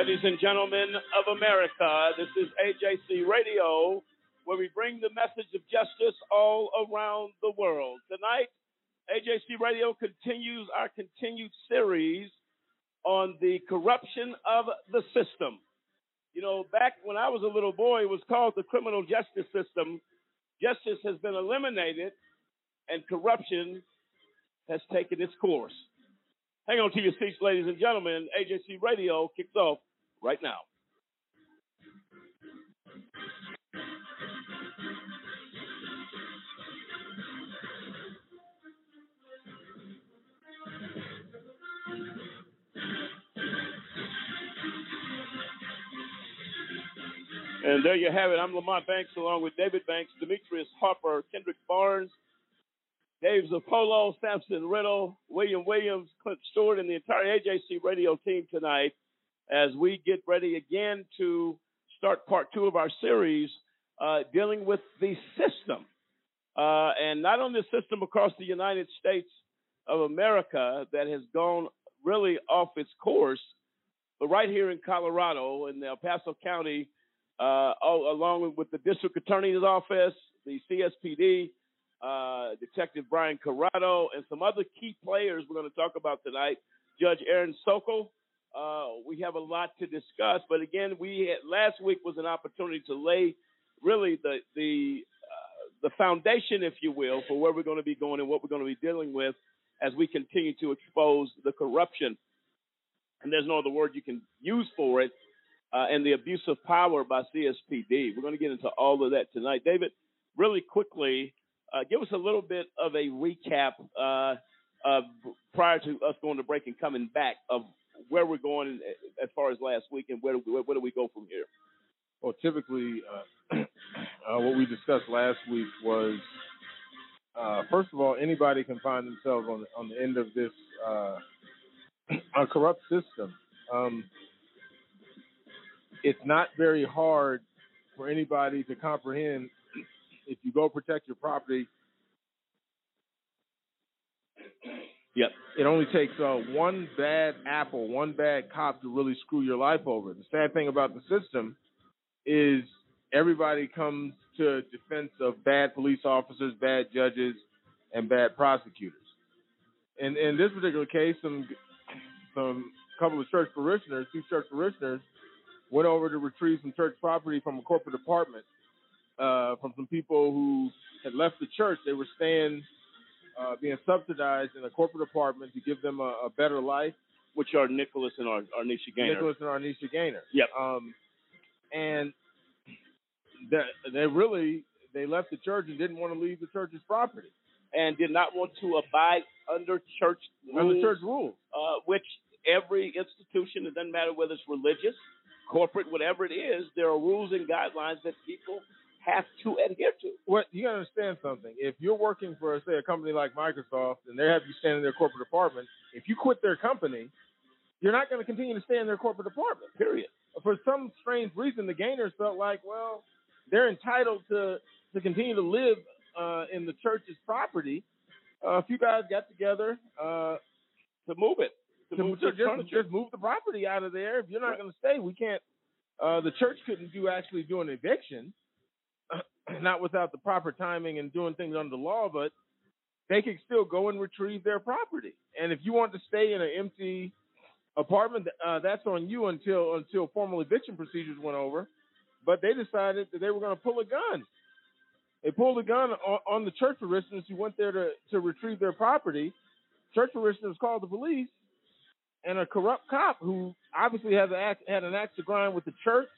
Ladies and gentlemen of America, this is AJC Radio, where we bring the message of justice all around the world. Tonight, AJC Radio continues our continued series on the corruption of the system. You know, back when I was a little boy, it was called the criminal justice system. Justice has been eliminated, and corruption has taken its course. Hang on to your seats, ladies and gentlemen. AJC Radio kicks off right now. And there you have it. I'm Lamont Banks along with David Banks, Demetrius Harper, Kendrick Barnes, Dave Zappolo, Samson Riddle, William Williams, Clint Stewart, and the entire AJC radio team tonight as we get ready again to start part two of our series uh, dealing with the system. Uh, and not only the system across the United States of America that has gone really off its course, but right here in Colorado, in El Paso County, uh, along with the district attorney's office, the CSPD, uh, Detective Brian Corrado, and some other key players we're going to talk about tonight. Judge Aaron Sokol. Uh, we have a lot to discuss, but again, we had, last week was an opportunity to lay really the the uh, the foundation, if you will, for where we're going to be going and what we're going to be dealing with as we continue to expose the corruption. And there's no other word you can use for it, uh, and the abuse of power by CSPD. We're going to get into all of that tonight. David, really quickly, uh, give us a little bit of a recap uh, prior to us going to break and coming back of where we're going as far as last week and where do we, where do we go from here? Well, typically, uh, uh, what we discussed last week was uh, first of all, anybody can find themselves on the, on the end of this uh, a corrupt system. Um, it's not very hard for anybody to comprehend if you go protect your property. Yep. It only takes uh, one bad apple, one bad cop to really screw your life over. The sad thing about the system is everybody comes to defense of bad police officers, bad judges, and bad prosecutors. And in this particular case, some some couple of church parishioners, two church parishioners, went over to retrieve some church property from a corporate apartment uh, from some people who had left the church. They were staying, uh, being subsidized in a corporate apartment to give them a, a better life. Which are Nicholas and Ar- Arnisha Gaynor. Nicholas and Arnisha Gaynor. Yep. Um, and they, they really they left the church and didn't want to leave the church's property and did not want to abide under church rules, under church rules, uh, which every institution, it doesn't matter whether it's religious, corporate, whatever it is, there are rules and guidelines that people have to adhere to. What you gotta understand something. If you're working for say a company like Microsoft and they have you stand in their corporate department, if you quit their company, you're not going to continue to stay in their corporate department. Period. For some strange reason, the Gaynors felt like, well, they're entitled to to continue to live uh, in the church's property. Uh, a few guys got together uh, to move it, to, to move, to just, just, move the property out of there. If you're not right. going to stay, we can't. Uh, the church couldn't do actually do an eviction, not without the proper timing and doing things under the law, but they could still go and retrieve their property. And if you want to stay in an empty apartment, uh, that's on you until until formal eviction procedures went over. But they decided that they were going to pull a gun. They pulled a gun on, on the church parishioners who went there to, to retrieve their property. Church parishioners called the police, and a corrupt cop who obviously had, act, had an axe to grind with the church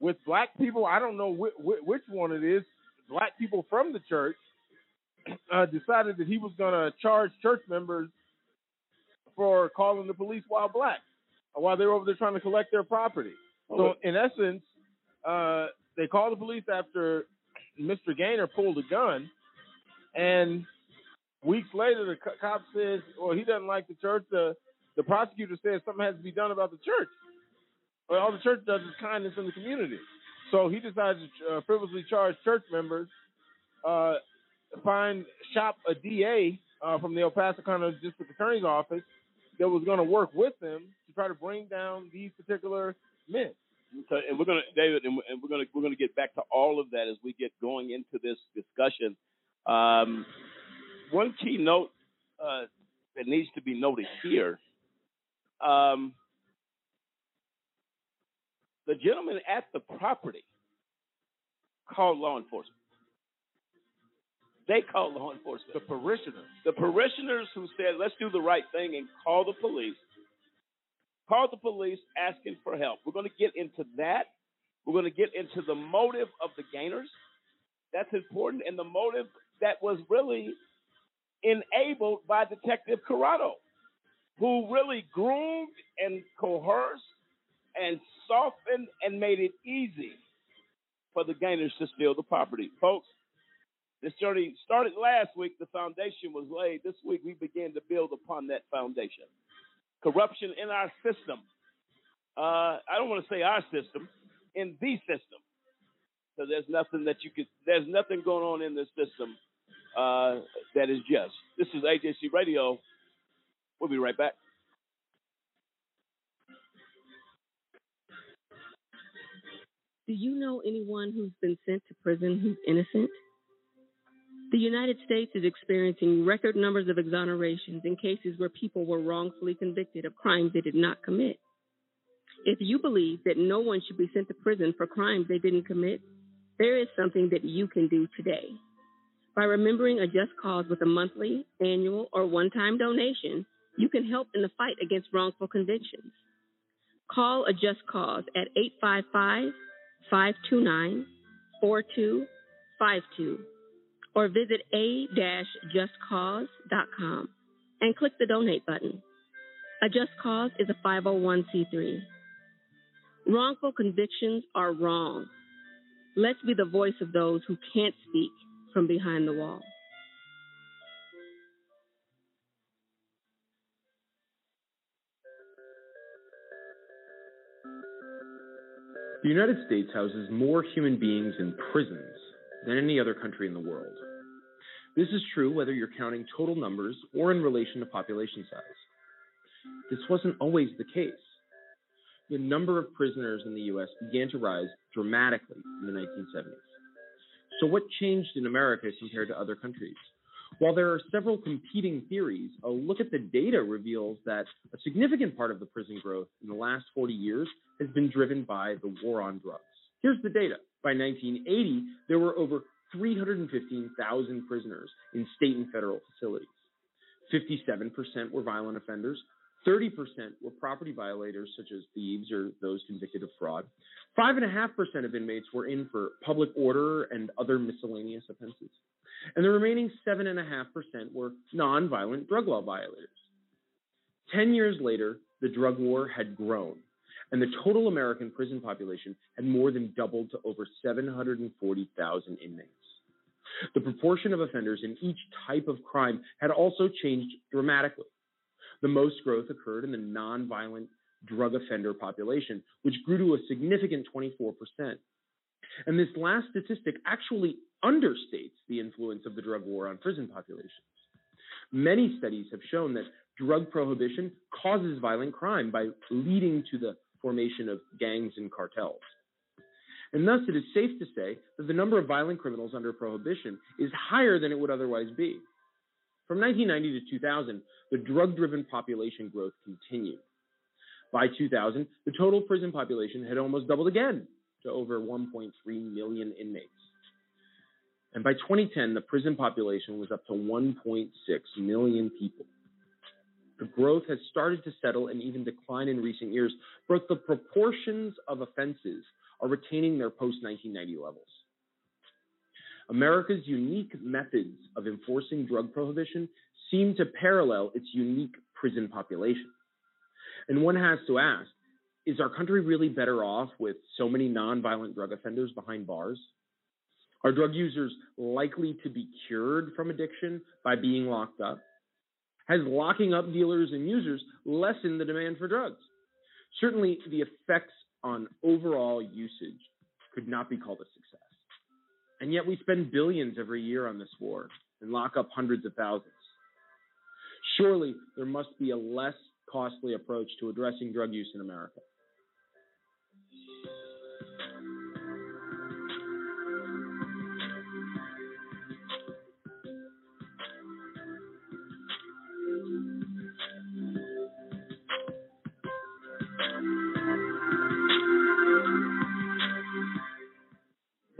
with black people. I don't know wh- wh- which one it is. Black people from the church uh, decided that he was going to charge church members for calling the police while black, while they were over there trying to collect their property. So in essence, uh, they called the police after Mr. Gaynor pulled a gun, and weeks later the co- cop says, "Well, he doesn't like the church." The the prosecutor says something has to be done about the church. All the church does is kindness in the community. So he decided to uh, frivolously charge church members, uh, find shop a DA uh, from the El Paso County District Attorney's Office that was going to work with them to try to bring down these particular men. So, and we're gonna, David, and we're gonna we're gonna get back to all of that as we get going into this discussion. Um, one key note uh, that needs to be noted here: um, the gentleman at the property called law enforcement. They called law enforcement. The parishioners. The parishioners who said, "Let's do the right thing and call the police." Called the police asking for help. We're going to get into that. We're going to get into the motive of the Gaynors. That's important, and the motive that was really enabled by Detective Corrado, who really groomed and coerced and softened and made it easy for the Gaynors to steal the property. Folks, this journey started last week. The foundation was laid. This week we begin to build upon that foundation. Corruption in our system. Uh, I don't want to say our system, in the system. So there's nothing that you could, there's nothing going on in this system uh, that is just. This is AJC Radio. We'll be right back. Do you know anyone who's been sent to prison who's innocent? The United States is experiencing record numbers of exonerations in cases where people were wrongfully convicted of crimes they did not commit. If you believe that no one should be sent to prison for crimes they didn't commit, there is something that you can do today. By remembering a just cause with a monthly, annual, or one time donation, you can help in the fight against wrongful convictions. Call a just cause at 855 529 4252 or visit a-justcause.com and click the donate button. A Just Cause is a 501c3. Wrongful convictions are wrong. Let's be the voice of those who can't speak from behind the wall. The United States houses more human beings in prisons than any other country in the world. This is true whether you're counting total numbers or in relation to population size. This wasn't always the case. The number of prisoners in the US began to rise dramatically in the 1970s. So, what changed in America compared to other countries? While there are several competing theories, a look at the data reveals that a significant part of the prison growth in the last 40 years has been driven by the war on drugs. Here's the data. By 1980, there were over 315,000 prisoners in state and federal facilities. 57% were violent offenders, 30% were property violators, such as thieves or those convicted of fraud. 5.5% of inmates were in for public order and other miscellaneous offenses. And the remaining 7.5% were nonviolent drug law violators. 10 years later, the drug war had grown, and the total American prison population had more than doubled to over 740,000 inmates. The proportion of offenders in each type of crime had also changed dramatically. The most growth occurred in the nonviolent drug offender population, which grew to a significant 24%. And this last statistic actually understates the influence of the drug war on prison populations. Many studies have shown that drug prohibition causes violent crime by leading to the formation of gangs and cartels. And thus, it is safe to say that the number of violent criminals under prohibition is higher than it would otherwise be. From 1990 to 2000, the drug driven population growth continued. By 2000, the total prison population had almost doubled again to over 1.3 million inmates. And by 2010, the prison population was up to 1.6 million people. The growth has started to settle and even decline in recent years, but the proportions of offenses are retaining their post 1990 levels. America's unique methods of enforcing drug prohibition seem to parallel its unique prison population. And one has to ask is our country really better off with so many nonviolent drug offenders behind bars? Are drug users likely to be cured from addiction by being locked up? Has locking up dealers and users lessened the demand for drugs? Certainly, the effects on overall usage could not be called a success. And yet, we spend billions every year on this war and lock up hundreds of thousands. Surely, there must be a less costly approach to addressing drug use in America.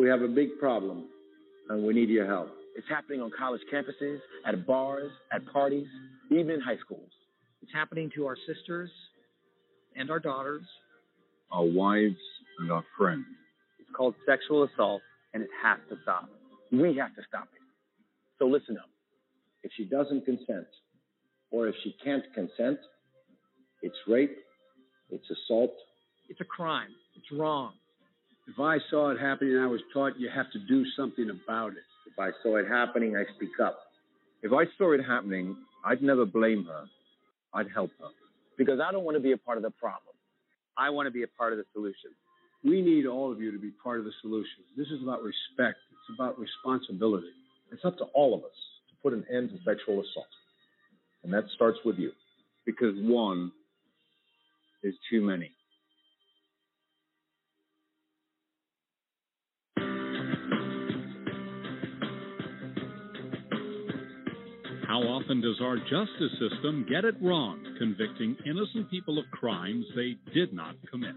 We have a big problem, and we need your help. It's happening on college campuses, at bars, at parties, even in high schools. It's happening to our sisters and our daughters, our wives and our friends. It's called sexual assault, and it has to stop. We have to stop it. So listen up. If she doesn't consent, or if she can't consent, it's rape, it's assault. It's a crime. It's wrong. If I saw it happening, I was taught you have to do something about it. If I saw it happening, I speak up. If I saw it happening, I'd never blame her. I'd help her. Because I don't want to be a part of the problem. I want to be a part of the solution. We need all of you to be part of the solution. This is about respect. It's about responsibility. It's up to all of us to put an end to sexual assault. And that starts with you. Because one is too many. How often does our justice system get it wrong, convicting innocent people of crimes they did not commit?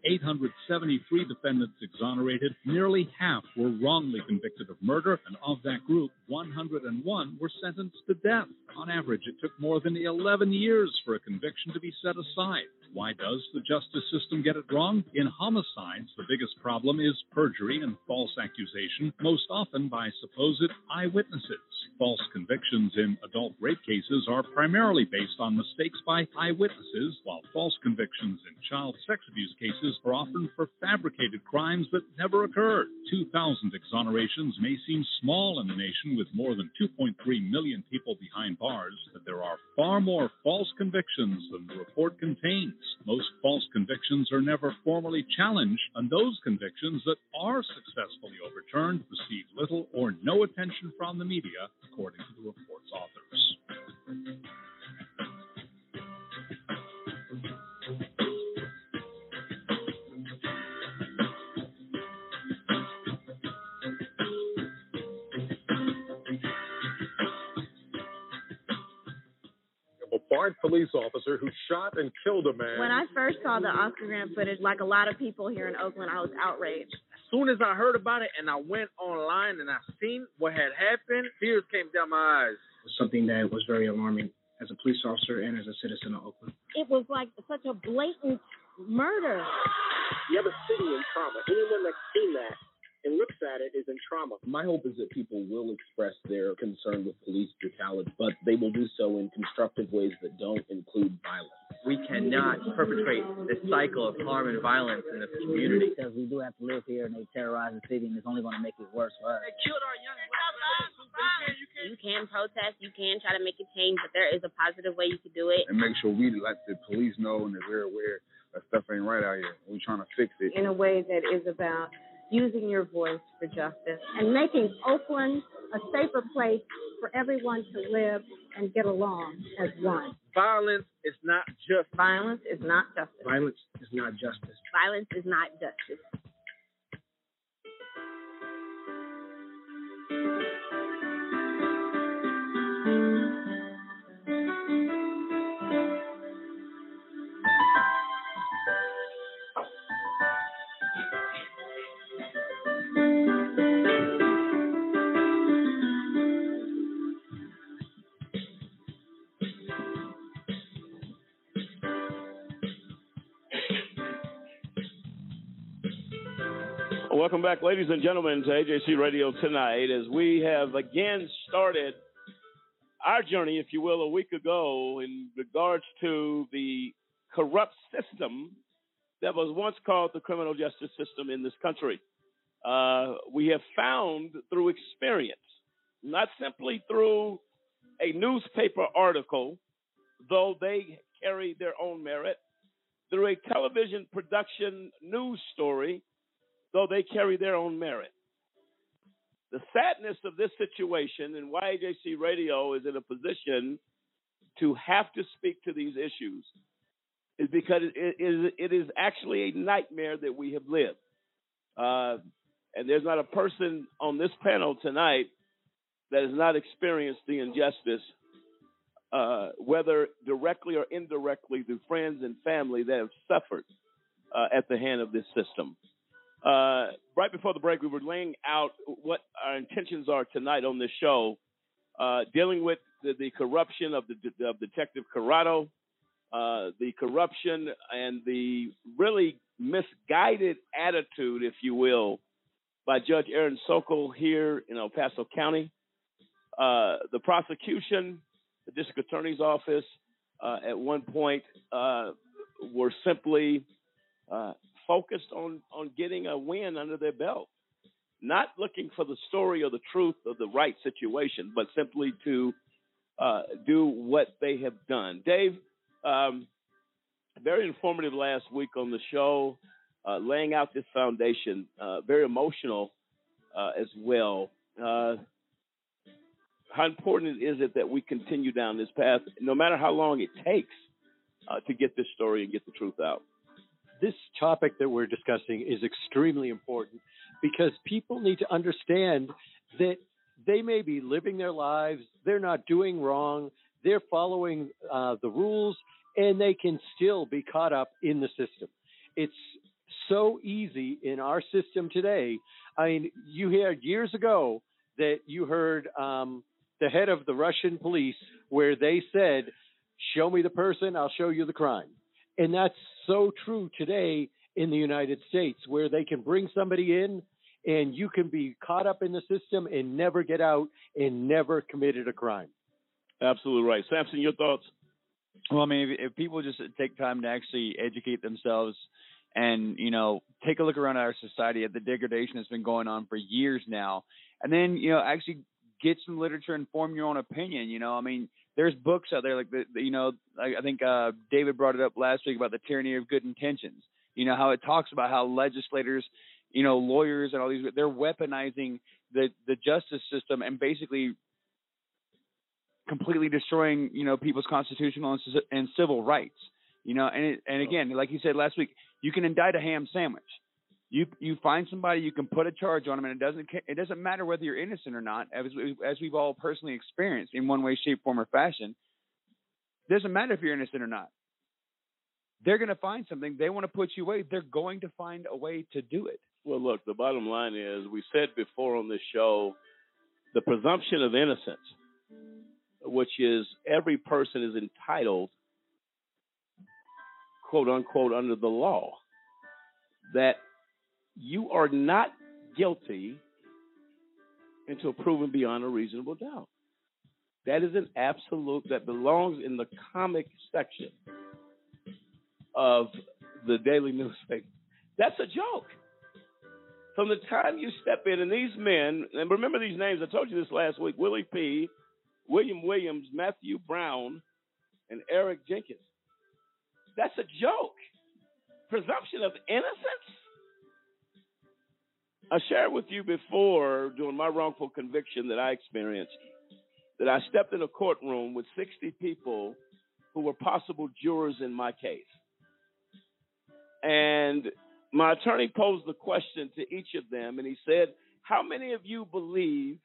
873 defendants exonerated, nearly half were wrongly convicted of murder, and of that group, 101 were sentenced to death. On average, it took more than 11 years for a conviction to be set aside. Why does the justice system get it wrong? In homicides, the biggest problem is perjury and false accusation, most often by supposed eyewitnesses. False convictions in adult rape cases are primarily based on mistakes by eyewitnesses, while false convictions in child sex abuse cases are often for fabricated crimes that never occurred. 2,000 exonerations may seem small in a nation with more than 2.3 million people behind bars, but there are far more false convictions than the report contains. Most false convictions are never formally challenged, and those convictions that are successfully overturned receive little or no attention from the media, according to the report's authors. A police officer who shot and killed a man. When I first saw the Oscar Grant footage, like a lot of people here in Oakland, I was outraged. As soon as I heard about it and I went online and I seen what had happened, tears came down my eyes. It was something that was very alarming as a police officer and as a citizen of Oakland. It was like such a blatant murder. You have a city in trauma. Anyone that's seen that and looks at it is in trauma. My hope is that people will express their concern with police brutality, but they will do so in constructive ways that don't include violence. We cannot perpetrate this cycle of harm and violence in this community. Because we do have to live here and they terrorize the city and it's only going to make it worse for us. They killed our young You can protest, you can try to make a change, but there is a positive way you can do it. And make sure we let the police know and that we're aware that stuff ain't right out here. We're trying to fix it. In a way that is about using your voice for justice and making Oakland a safer place for everyone to live and get along as one. Violence is not just violence is not justice. Violence is not justice. Violence is not justice. Welcome back, ladies and gentlemen, to AJC Radio tonight as we have again started our journey, if you will, a week ago in regards to the corrupt system that was once called the criminal justice system in this country. Uh, we have found through experience, not simply through a newspaper article, though they carry their own merit, through a television production news story, though they carry their own merit. The sadness of this situation and why AJC Radio is in a position to have to speak to these issues is because it is, it is actually a nightmare that we have lived. Uh, and there's not a person on this panel tonight that has not experienced the injustice, uh, whether directly or indirectly through friends and family that have suffered uh, at the hand of this system. Uh, right before the break, we were laying out what our intentions are tonight on this show, uh, dealing with the, the, corruption of, the, of Detective Corrado, uh, the corruption and the really misguided attitude, if you will, by Judge Aaron Sokol here in El Paso County. Uh, the prosecution, the district attorney's office, uh, at one point uh, were simply focused on on getting a win under their belt, not looking for the story or the truth of the right situation, but simply to uh, do what they have done. Dave, um, very informative last week on the show, uh, laying out this foundation. Uh, very emotional uh, as well. Uh, how important is it that we continue down this path, no matter how long it takes, uh, to get this story and get the truth out? This topic that we're discussing is extremely important because people need to understand that they may be living their lives, they're not doing wrong, they're following uh, the rules, and they can still be caught up in the system. It's so easy in our system today. I mean, you heard years ago that you heard um, the head of the Russian police where they said, Show me the person, I'll show you the crime. And that's so true today in the United States, where they can bring somebody in and you can be caught up in the system and never get out and never committed a crime. Absolutely right. Samson, your thoughts? Well, I mean, if, if people just take time to actually educate themselves and, you know, take a look around our society at the degradation that's been going on for years now, and then, you know, actually get some literature and form your own opinion. You know, I mean, there's books out there like the, the you know I, I think uh, David brought it up last week about the tyranny of good intentions. You know how it talks about how legislators, you know, lawyers and all these they're weaponizing the the justice system and basically completely destroying you know people's constitutional and, and civil rights. You know, and it, and again, like you said last week, you can indict a ham sandwich. You you find somebody, you can put a charge on them, and it doesn't it doesn't matter whether you're innocent or not, as as we've all personally experienced in one way, shape, form, or fashion. It doesn't matter if you're innocent or not. They're going to find something. They want to put you away. They're going to find a way to do it. Well, look, the bottom line is we said before on this show the presumption of innocence, which is every person is entitled, quote unquote, under the law, that you are not guilty until proven beyond a reasonable doubt. That is an absolute that belongs in the comic section of the daily newspaper. That's a joke. From the time you step in, and these men, and remember these names, I told you this last week Willie P., William Williams, Matthew Brown, and Eric Jenkins. That's a joke. Presumption of innocence? I shared with you before during my wrongful conviction that I experienced that I stepped in a courtroom with 60 people who were possible jurors in my case. And my attorney posed the question to each of them, and he said, How many of you believe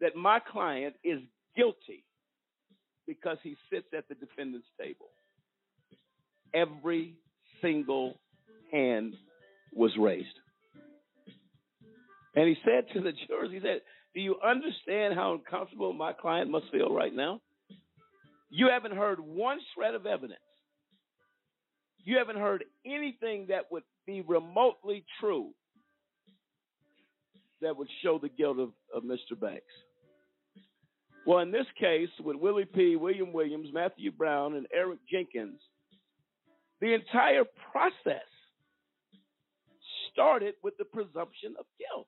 that my client is guilty because he sits at the defendant's table? Every single hand was raised. And he said to the jurors, he said, Do you understand how uncomfortable my client must feel right now? You haven't heard one shred of evidence. You haven't heard anything that would be remotely true that would show the guilt of, of Mr. Banks. Well, in this case, with Willie P., William Williams, Matthew Brown, and Eric Jenkins, the entire process started with the presumption of guilt.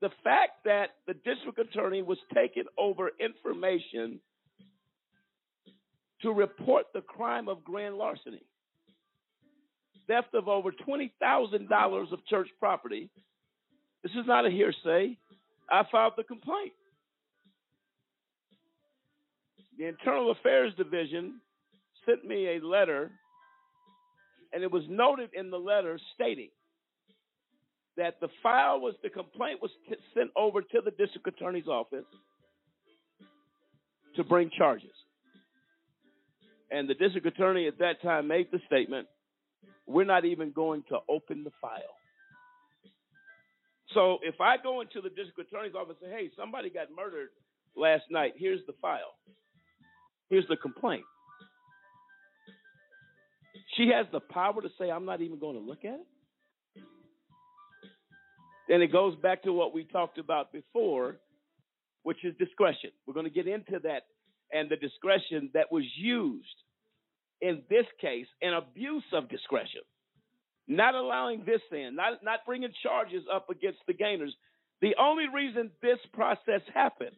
The fact that the district attorney was taking over information to report the crime of grand larceny, theft of over $20,000 of church property. This is not a hearsay. I filed the complaint. The Internal Affairs Division sent me a letter, and it was noted in the letter stating that the file was the complaint was t- sent over to the district attorney's office to bring charges. And the district attorney at that time made the statement, we're not even going to open the file. So if I go into the district attorney's office and say, hey, somebody got murdered last night, here's the file. Here's the complaint. She has the power to say, I'm not even going to look at it. Then it goes back to what we talked about before, which is discretion. We're going to get into that and the discretion that was used in this case, an abuse of discretion. Not allowing this in, not, not bringing charges up against the Gaynors. The only reason this process happened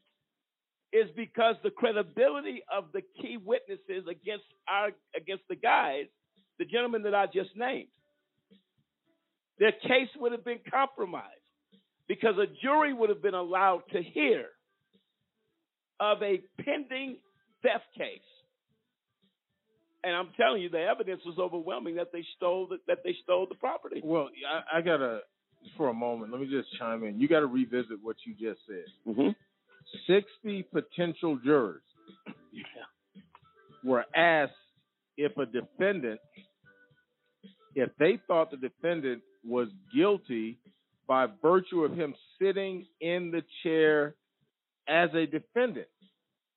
is because the credibility of the key witnesses against our against the guys, the gentlemen that I just named, their case would have been compromised because a jury would have been allowed to hear of a pending theft case. And I'm telling you, the evidence was overwhelming that they stole the, that they stole the property. Well, I, I gotta for a moment. Let me just chime in. You got to revisit what you just said. Mm-hmm. Sixty potential jurors were asked if a defendant, if they thought the defendant was guilty by virtue of him sitting in the chair as a defendant.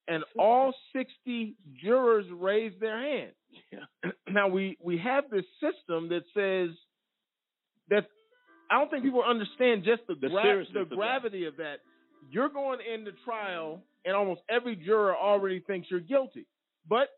And all 60 jurors raised their hand. Now we we have this system that says that I don't think people understand just the, The gra- the of that. gravity of that. You're going into trial, and almost every juror already thinks you're guilty, but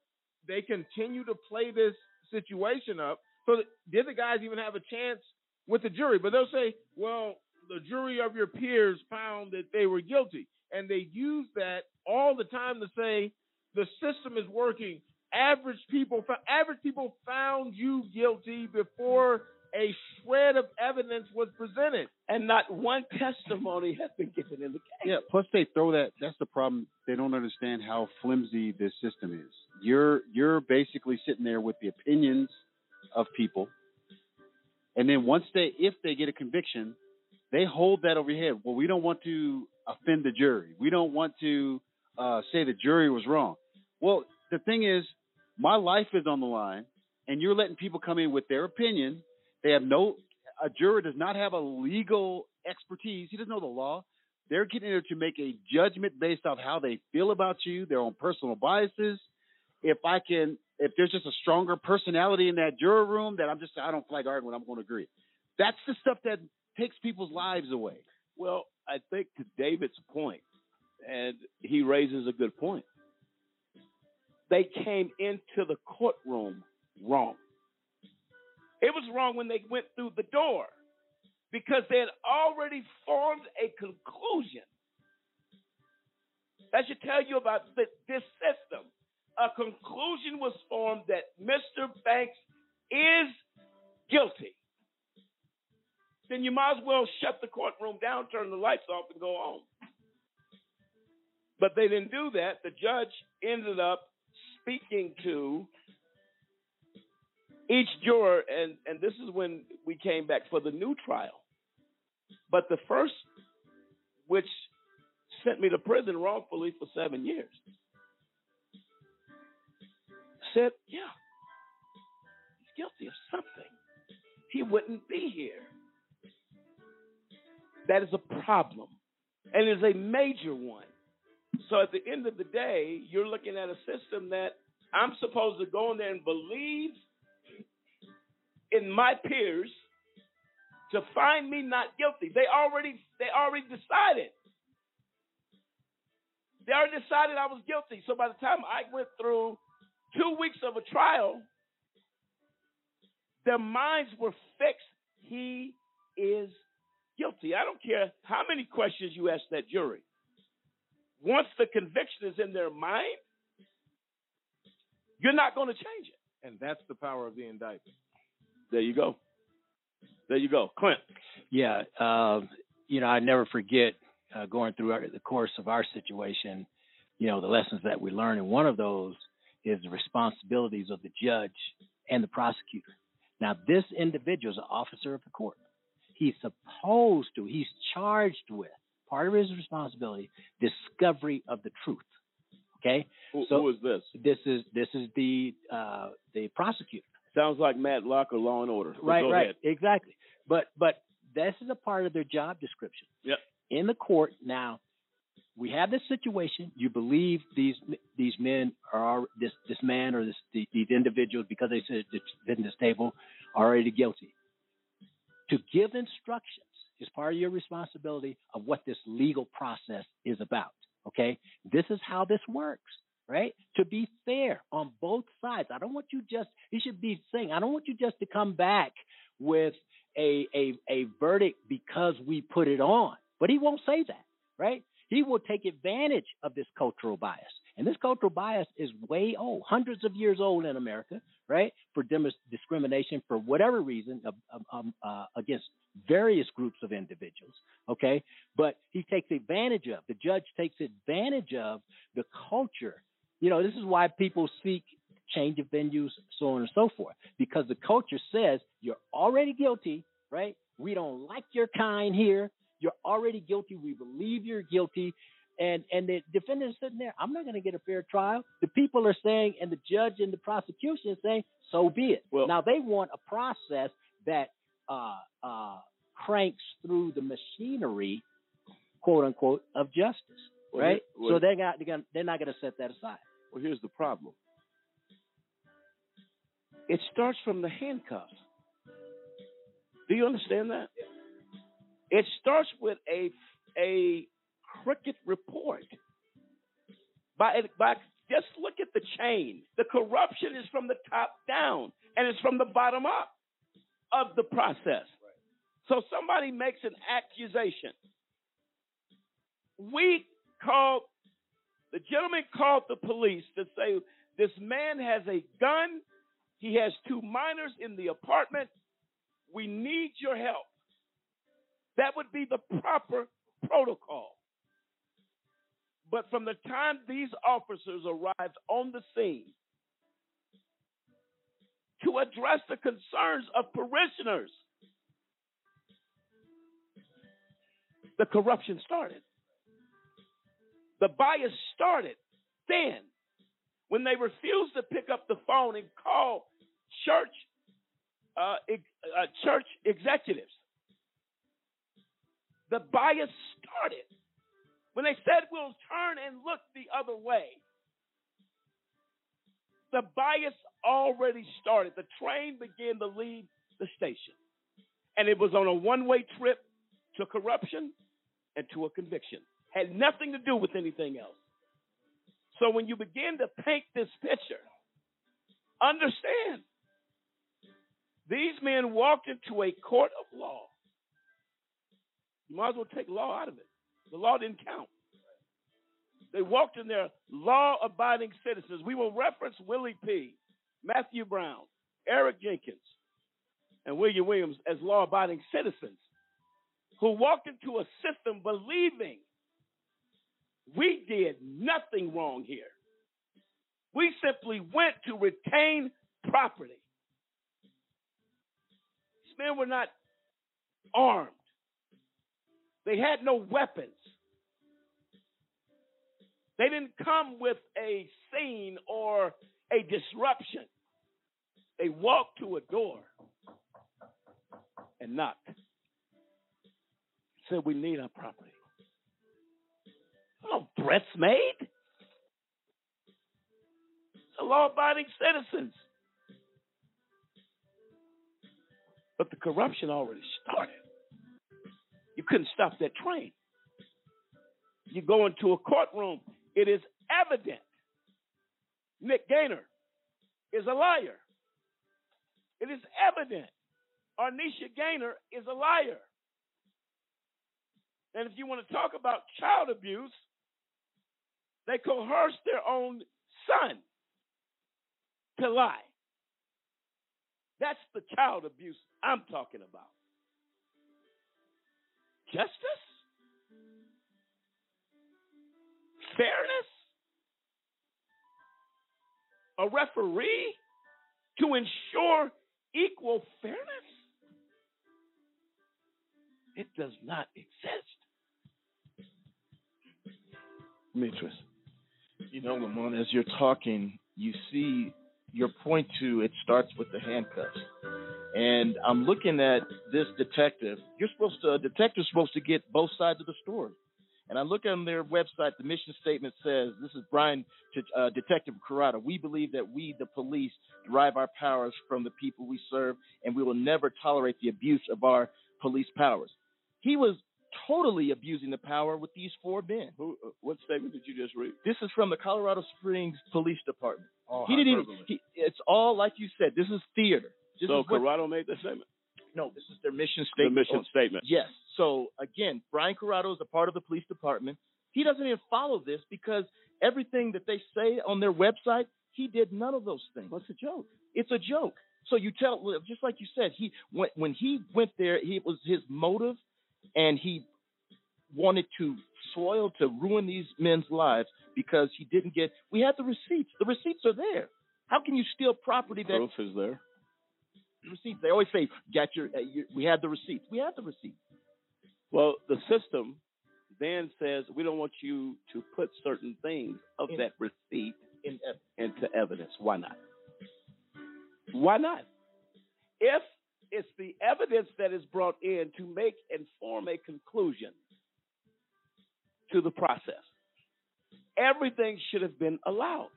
they continue to play this situation up. So did the guys even have a chance with the jury? But they'll say, well, the jury of your peers found that they were guilty, and they use that all the time to say the system is working. Average people, average people found you guilty before a shred of evidence was presented, and not one testimony has been given in the case. Yeah. Plus, they throw that. That's the problem. They don't understand how flimsy this system is. You're you're basically sitting there with the opinions of people, and then once they, if they get a conviction, they hold that over your head. Well, we don't want to offend the jury. We don't want to uh, say the jury was wrong. Well, the thing is, my life is on the line, and you're letting people come in with their opinion. They have no. A juror does not have a legal expertise. He doesn't know the law. They're getting there to make a judgment based off how they feel about you, their own personal biases. If I can, if there's just a stronger personality in that juror room that I'm just, I don't like arguing, I'm going to agree. That's the stuff that takes people's lives away. Well, I think to David's point, and he raises a good point. They came into the courtroom wrong. It was wrong when they went through the door because they had already formed a conclusion. That should tell you about this system. A conclusion was formed that Mr. Banks is guilty. Then you might as well shut the courtroom down, turn the lights off, and go home. But they didn't do that. The judge ended up speaking to each juror, and, and this is when we came back for the new trial. But the first, which sent me to prison wrongfully for seven years, said, yeah, he's guilty of something. He wouldn't be here. That is a problem, and is a major one. So at the end of the day, you're looking at a system that I'm supposed to go in there and believe in my peers to find me not guilty. They already they already decided. They already decided I was guilty. So by the time I went through two weeks of a trial, their minds were fixed. He is guilty. I don't care how many questions you ask that jury. Once the conviction is in their mind, you're not going to change it. And that's the power of the indictment. There you go. There you go. Clint. Yeah. Um, you know, I never forget uh, going through our, the course of our situation, you know, the lessons that we learn. And one of those is the responsibilities of the judge and the prosecutor. Now, this individual is an officer of the court. He's supposed to, he's charged with part of his responsibility, discovery of the truth. Okay. Who, so who is this? This is this is the uh, the prosecutor. Sounds like Matlock or Law and Order. But Right, right, ahead. exactly. But but this is a part of their job description. Yep. In the court now, we have this situation. You believe these these men are this this man or this the, these individuals because they said in this table are already guilty. To give instructions is part of your responsibility of what this legal process is about. Okay, this is how this works. Right? To be fair on both sides. I don't want you just you should be saying, I don't want you just to come back with a a a verdict because we put it on. But he won't say that, right? He will take advantage of this cultural bias. And this cultural bias is way old, hundreds of years old in America, right? For dem- discrimination for whatever reason of, of, um, uh, against various groups of individuals, okay? But he takes advantage of, the judge takes advantage of the culture. You know, this is why people seek change of venues, so on and so forth, because the culture says you're already guilty, right? We don't like your kind here. You're already guilty. We believe you're guilty. And and the defendant is sitting there. I'm not going to get a fair trial. The people are saying, and the judge and the prosecution is saying, so be it. Well, now they want a process that uh, uh, cranks through the machinery, quote unquote, of justice, Well, right? well- so they're not they're, gonna, they're not going to set that aside. Well, here's the problem. It starts from the handcuffs. Do you understand that? It starts with a a crooked report. By by just look at the chain. The corruption is from the top down and it's from the bottom up of the process. So somebody makes an accusation. We called the gentleman called the police to say this man has a gun. He has two minors in the apartment. We need your help. That would be the proper protocol. But from the time these officers arrived on the scene to address the concerns of parishioners, the corruption started. The bias started then when they refused to pick up the phone and call church uh, uh, church executives. The bias started when they said we'll turn and look the other way. The bias already started. The train began to leave the station, and it was on a one-way trip to corruption and to a conviction. Had nothing to do with anything else. So when you begin to paint this picture, understand these men walked into a court of law. You might as well take law out of it. The law didn't count. They walked in there law abiding citizens. We will reference Willie P., Matthew Brown, Eric Jenkins, and William Williams as law abiding citizens who walked into a system believing we did nothing wrong here. We simply went to retain property. These men were not armed. They had no weapons. They didn't come with a scene or a disruption. They walked to a door and knocked. Said, We need our property. No threats made. The law abiding citizens. But the corruption already started. Couldn't stop that train. You go into a courtroom It is evident Nick Gaynor is a liar. It is evident Arnisha Gaynor is a liar. And if you want to talk about child abuse, they coerced their own son to lie. That's the child abuse I'm talking about. Justice? Fairness? A referee to ensure equal fairness? It does not exist. Demetrius. You know, Lamont, as you're talking, you see your point to it starts with the handcuffs. And I'm looking at this detective. You're supposed to, a detective's supposed to get both sides of the story. And I look on their website, the mission statement says, This is Brian, uh, Detective Corrado. We believe that we, the police, derive our powers from the people we serve, and we will never tolerate the abuse of our police powers. He was totally abusing the power with these four men. Who, uh, what statement did you just read? This is from the Colorado Springs Police Department. Oh, he didn't even, he, it's all like you said. This is theater. This so is what- made that statement? no, this is their mission The statement. mission Oh, statement. Yes. So again, Brian Corrado is a part of the police department. He doesn't even follow this because everything that they say on their website, he did none of those things. What's a joke? It's a joke. So you tell, just like you said, he when when he went there, he, it was his motive, and he wanted to soil to ruin these men's lives because he didn't get. We had the receipts. The receipts are there. How can you steal property that Proof is there. receipts? They always say, "Got your, uh, you, we had the receipts. We had the receipts." Well, the system then says we don't want you to put certain things of In- that receipt In ev- into evidence. Why not? Why not? If it's the evidence that is brought in to make and form a conclusion to the process, everything should have been allowed.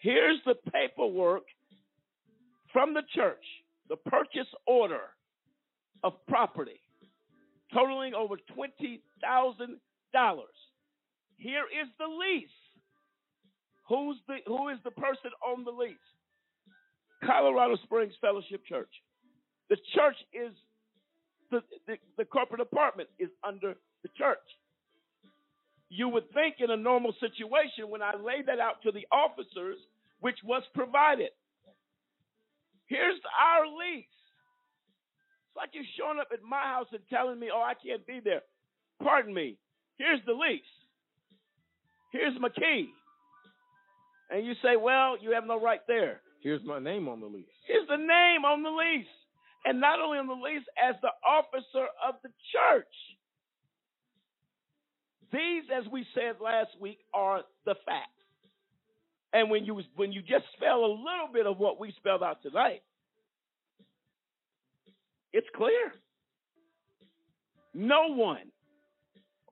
Here's the paperwork from the church, the purchase order of property totaling over $20,000. Here is the lease. Who's the who is the person on the lease? Colorado Springs Fellowship Church. The church is the, the, the corporate apartment is under the church. You would think in a normal situation when I lay that out to the officers, which was provided. Here's our lease. It's like you're showing up at my house and telling me, oh, I can't be there. Pardon me. Here's the lease. Here's my key. And you say, well, you have no right there. Here's my name on the lease. Here's the name on the lease. And not only on the lease, as the officer of the church. These, as we said last week, are the facts. And when you when you just spell a little bit of what we spelled out tonight, it's clear. No one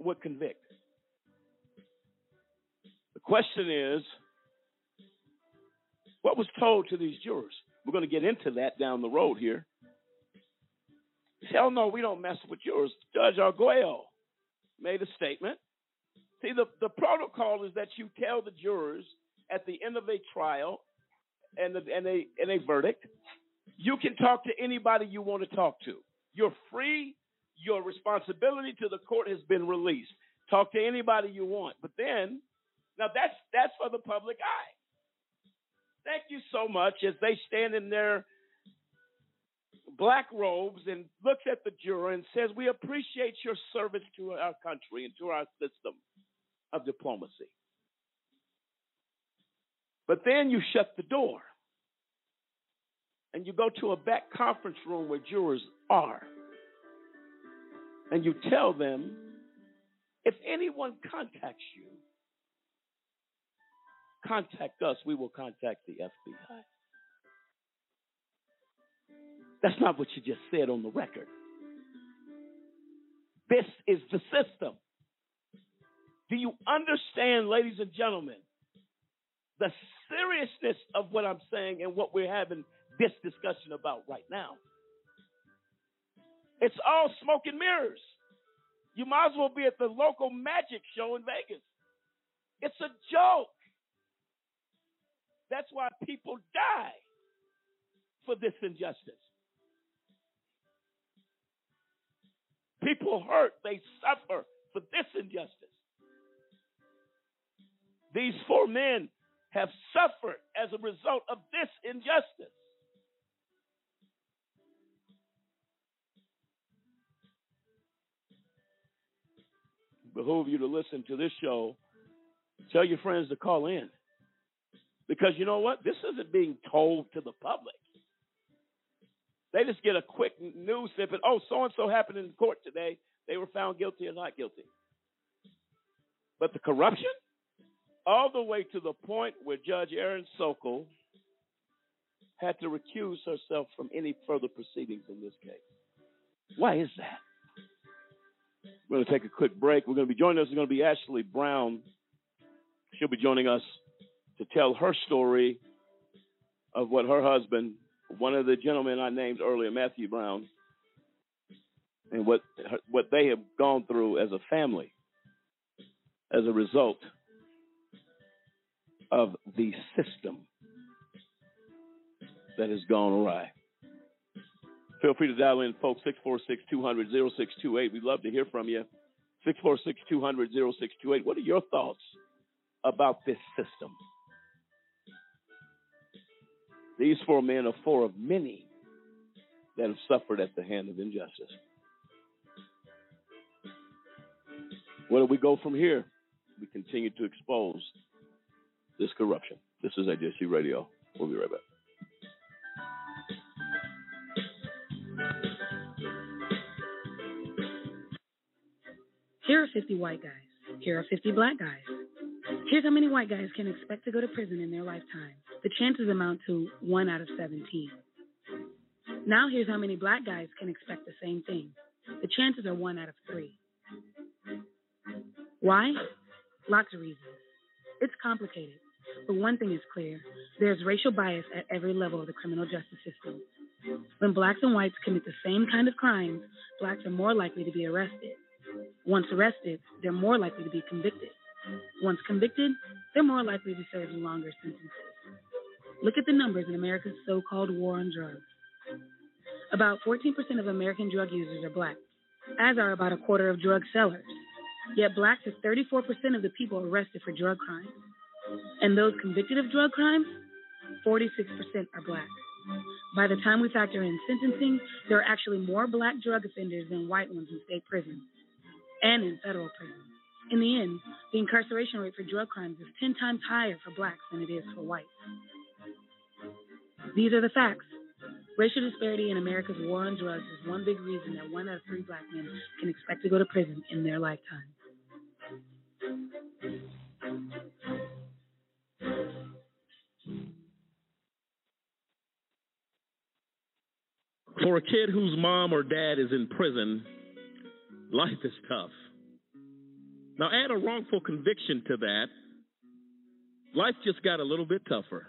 would convict. The question is, what was told to these jurors? We're going to get into that down the road here. Hell no, we don't mess with jurors. Judge Arguello made a statement. See, the, the protocol is that you tell the jurors at the end of a trial and, the, and, a, and a verdict, you can talk to anybody you want to talk to. You're free. Your responsibility to the court has been released. Talk to anybody you want. But then, now that's that's for the public eye. Thank you so much as they stand in their black robes and looks at the juror and says, "We appreciate your service to our country and to our system of diplomacy." But then you shut the door and you go to a back conference room where jurors are. And you tell them if anyone contacts you, contact us. We will contact the FBI. That's not what you just said on the record. This is the system. Do you understand, ladies and gentlemen, the seriousness of what I'm saying and what we're having this discussion about right now? It's all smoke and mirrors. You might as well be at the local magic show in Vegas. It's a joke. That's why people die for this injustice. People hurt, they suffer for this injustice. These four men have suffered as a result of this injustice. Behoove you to listen to this show. Tell your friends to call in. Because you know what? This isn't being told to the public. They just get a quick news snippet. Oh, so and so happened in court today. They were found guilty or not guilty. But the corruption, all the way to the point where Judge Erin Sokol had to recuse herself from any further proceedings in this case. Why is that? We're going to take a quick break. We're going to be joining us is going to be Ashley Brown. She'll be joining us to tell her story of what her husband, one of the gentlemen I named earlier, Matthew Brown, and what what they have gone through as a family as a result of the system that has gone awry. Feel free to dial in, folks, 646 200 0628. We'd love to hear from you. 646 200 0628. What are your thoughts about this system? These four men are four of many that have suffered at the hand of injustice. Where do we go from here? We continue to expose this corruption. This is AJC Radio. We'll be right back. Here are 50 white guys. Here are 50 black guys. Here's how many white guys can expect to go to prison in their lifetime. The chances amount to 1 out of 17. Now here's how many black guys can expect the same thing. The chances are 1 out of 3. Why? Lots of reasons. It's complicated, but one thing is clear there's racial bias at every level of the criminal justice system. When blacks and whites commit the same kind of crimes, blacks are more likely to be arrested. Once arrested, they're more likely to be convicted. Once convicted, they're more likely to serve longer sentences. Look at the numbers in America's so called war on drugs. About 14% of American drug users are black, as are about a quarter of drug sellers. Yet blacks are 34% of the people arrested for drug crimes. And those convicted of drug crimes, 46% are black. By the time we factor in sentencing, there are actually more black drug offenders than white ones in state prisons and in federal prisons. In the end, the incarceration rate for drug crimes is 10 times higher for blacks than it is for whites. These are the facts. Racial disparity in America's war on drugs is one big reason that one out of three black men can expect to go to prison in their lifetime. For a kid whose mom or dad is in prison, life is tough. Now, add a wrongful conviction to that, life just got a little bit tougher.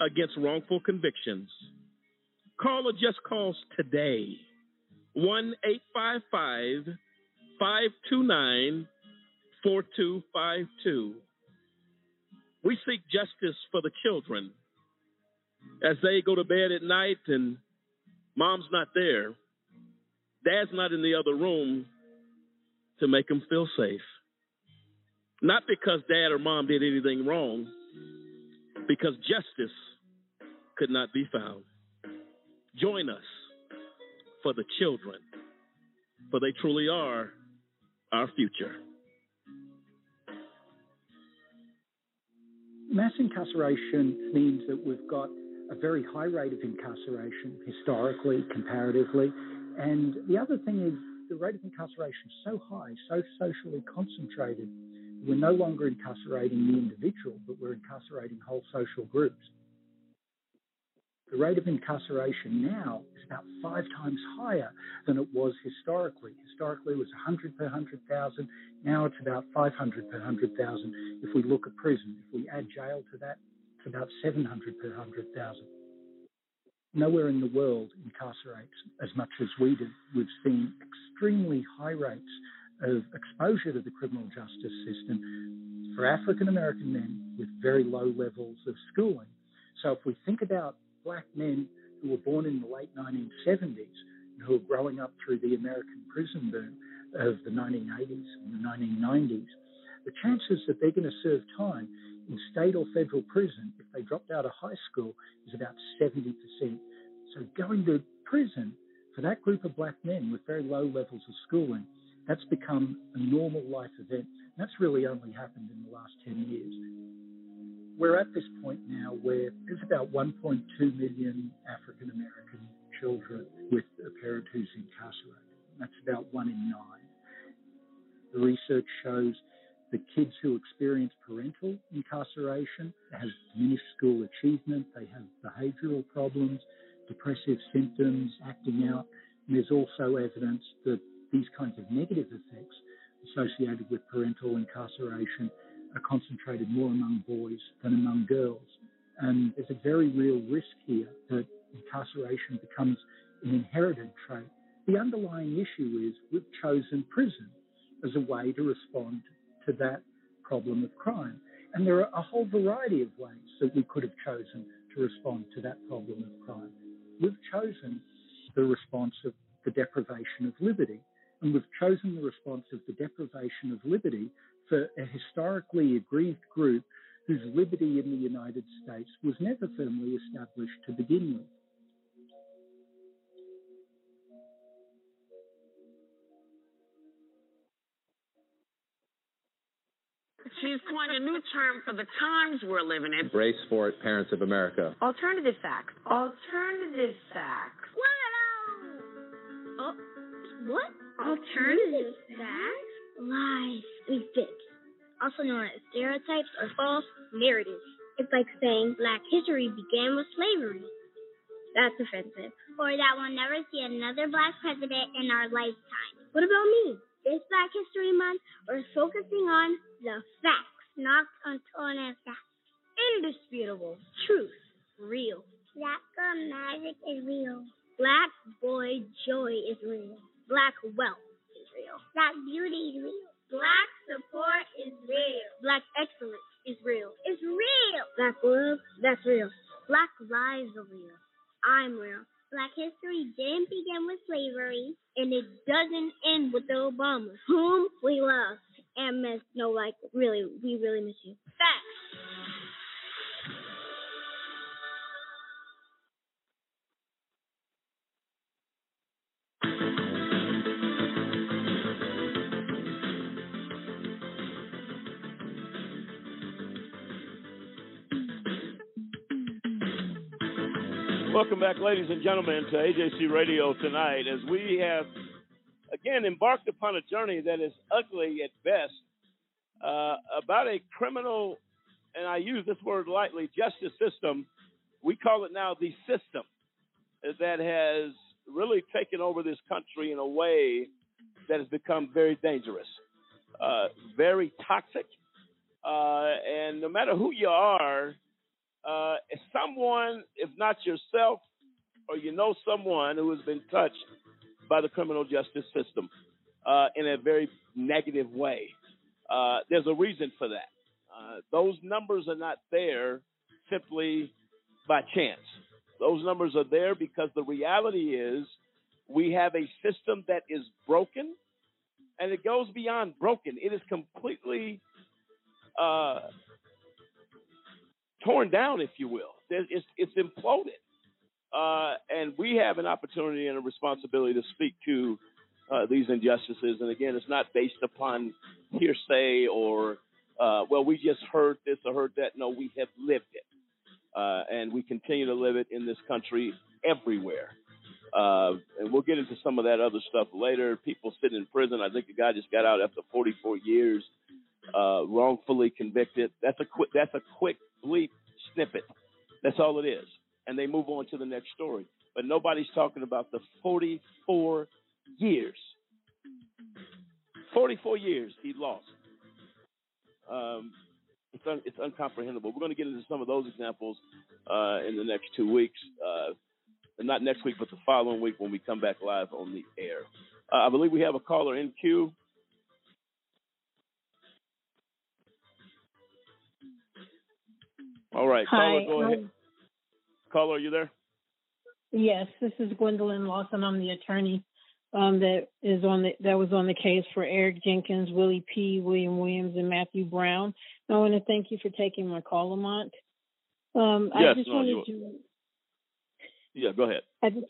against wrongful convictions. Call a just cause today 1 855 529 4252. We seek justice for the children as they go to bed at night and mom's not there, dad's not in the other room to make them feel safe. Not because dad or mom did anything wrong, because justice could not be found. Join us for the children, for they truly are our future. Mass incarceration means that we've got a very high rate of incarceration historically, comparatively. And the other thing is the rate of incarceration is so high, so socially concentrated, we're no longer incarcerating the individual, but we're incarcerating whole social groups. The rate of incarceration now is about five times higher than it was historically. Historically, it was 100 per 100,000. Now it's about 500 per 100,000. If we look at prison, if we add jail to that, it's about 700 per 100,000. Nowhere in the world incarcerates as much as we do. We've seen extremely high rates of exposure to the criminal justice system for African American men with very low levels of schooling. So if we think about black men who were born in the late 1970s and who are growing up through the American prison boom of the 1980s and the 1990s, the chances that they're going to serve time in state or federal prison if they dropped out of high school is about 70%. So going to prison for that group of black men with very low levels of schooling, that's become a normal life event. That's really only happened in the last 10 years we're at this point now where there's about 1.2 million African American children with a parent who's incarcerated. That's about one in nine. The research shows that kids who experience parental incarceration have school achievement, they have behavioral problems, depressive symptoms, acting out. And there's also evidence that these kinds of negative effects associated with parental incarceration are concentrated more among boys than among girls. And there's a very real risk here that incarceration becomes an inherited trait. The underlying issue is we've chosen prison as a way to respond to that problem of crime. And there are a whole variety of ways that we could have chosen to respond to that problem of crime. We've chosen the response of the deprivation of liberty. And we've chosen the response of the deprivation of liberty for a historically aggrieved group whose liberty in the United States was never firmly established to begin with. She's coined a new term for the times we're living in. Brace for it, parents of America. Alternative facts. Alternative facts. Oh, what? Alternative facts? Lies and fibs, also known as stereotypes or false narratives. It's like saying black history began with slavery. That's offensive. Or that we'll never see another black president in our lifetime. What about me? This Black History Month, we're focusing on the facts, not on as facts. Indisputable. Truth. Real. Black girl magic is real. Black boy joy is real. Black wealth real. Black beauty is real. Black support is real. Black excellence is real. It's real. Black love, that's real. Black lives are real. I'm real. Black history didn't begin with slavery, and it doesn't end with the Obamas, whom we love and miss. No, like, really, we really miss you. Facts. Welcome back, ladies and gentlemen, to AJC Radio tonight as we have again embarked upon a journey that is ugly at best uh, about a criminal, and I use this word lightly, justice system. We call it now the system that has really taken over this country in a way that has become very dangerous, uh, very toxic, uh, and no matter who you are, uh, someone, if not yourself, or you know someone who has been touched by the criminal justice system uh, in a very negative way, uh, there's a reason for that. Uh, those numbers are not there simply by chance. Those numbers are there because the reality is we have a system that is broken, and it goes beyond broken. It is completely uh, torn down, if you will. It's, it's imploded. Uh, and we have an opportunity and a responsibility to speak to uh, these injustices. And again, it's not based upon hearsay or, uh, well, we just heard this or heard that. No, we have lived it. Uh, and we continue to live it in this country everywhere. Uh, and we'll get into some of that other stuff later. People sitting in prison. I think the guy just got out after 44 years uh, wrongfully convicted. That's a quick. That's a quick bleep snippet. That's all it is, and they move on to the next story. But nobody's talking about the 44 years. 44 years he lost. Um, it's, un, it's uncomprehendable. We're going to get into some of those examples uh, in the next two weeks. Uh, not next week, but the following week when we come back live on the air. Uh, I believe we have a caller in queue. All right, Hi, caller, go ahead. um, Caller, are you there? Yes, this is Gwendolyn Lawson. I'm the attorney um, that is on the that was on the case for Eric Jenkins, Willie P, William Williams, and Matthew Brown. I want to thank you for taking my call, Lamont. Um, I Yes, just no, wanted to Yeah, go ahead. I just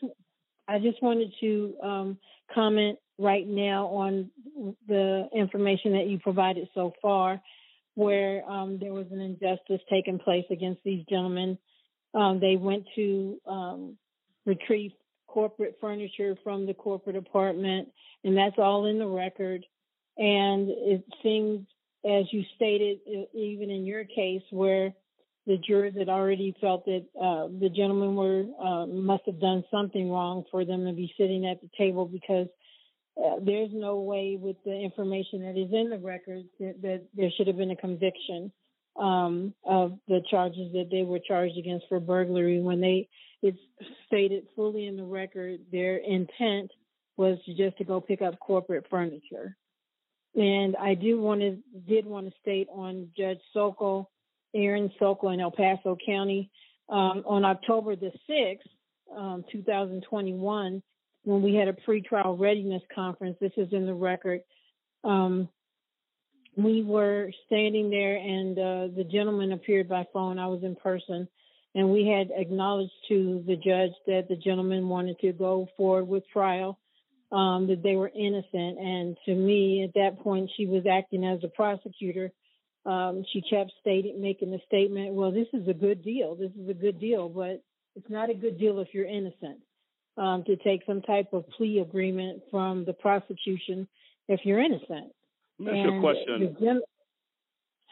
I just wanted to um, comment right now on the information that you provided so far, where um, there was an injustice taking place against these gentlemen. Um, they went to um, retrieve corporate furniture from the corporate apartment, and that's all in the record. And it seems, as you stated, even in your case, where the jurors had already felt that uh, the gentlemen were uh, must have done something wrong for them to be sitting at the table because uh, there's no way with the information that is in the records that, that there should have been a conviction um, of the charges that they were charged against for burglary when they it's stated fully in the record their intent was just to go pick up corporate furniture. And I do want to did want to state on Judge Sokol, Erin Sokol in El Paso County, um, on October the sixth, um, 2021, when we had a pretrial readiness conference. This is in the record. Um, we were standing there, and uh, the gentleman appeared by phone. I was in person, and we had acknowledged to the judge that the gentleman wanted to go forward with trial um, that they were innocent. And to me, at that point, she was acting as a prosecutor. Um, she kept stating, making the statement, "Well, this is a good deal. This is a good deal, but it's not a good deal if you're innocent." Um, to take some type of plea agreement from the prosecution if you're innocent. Let me ask you a question. gen-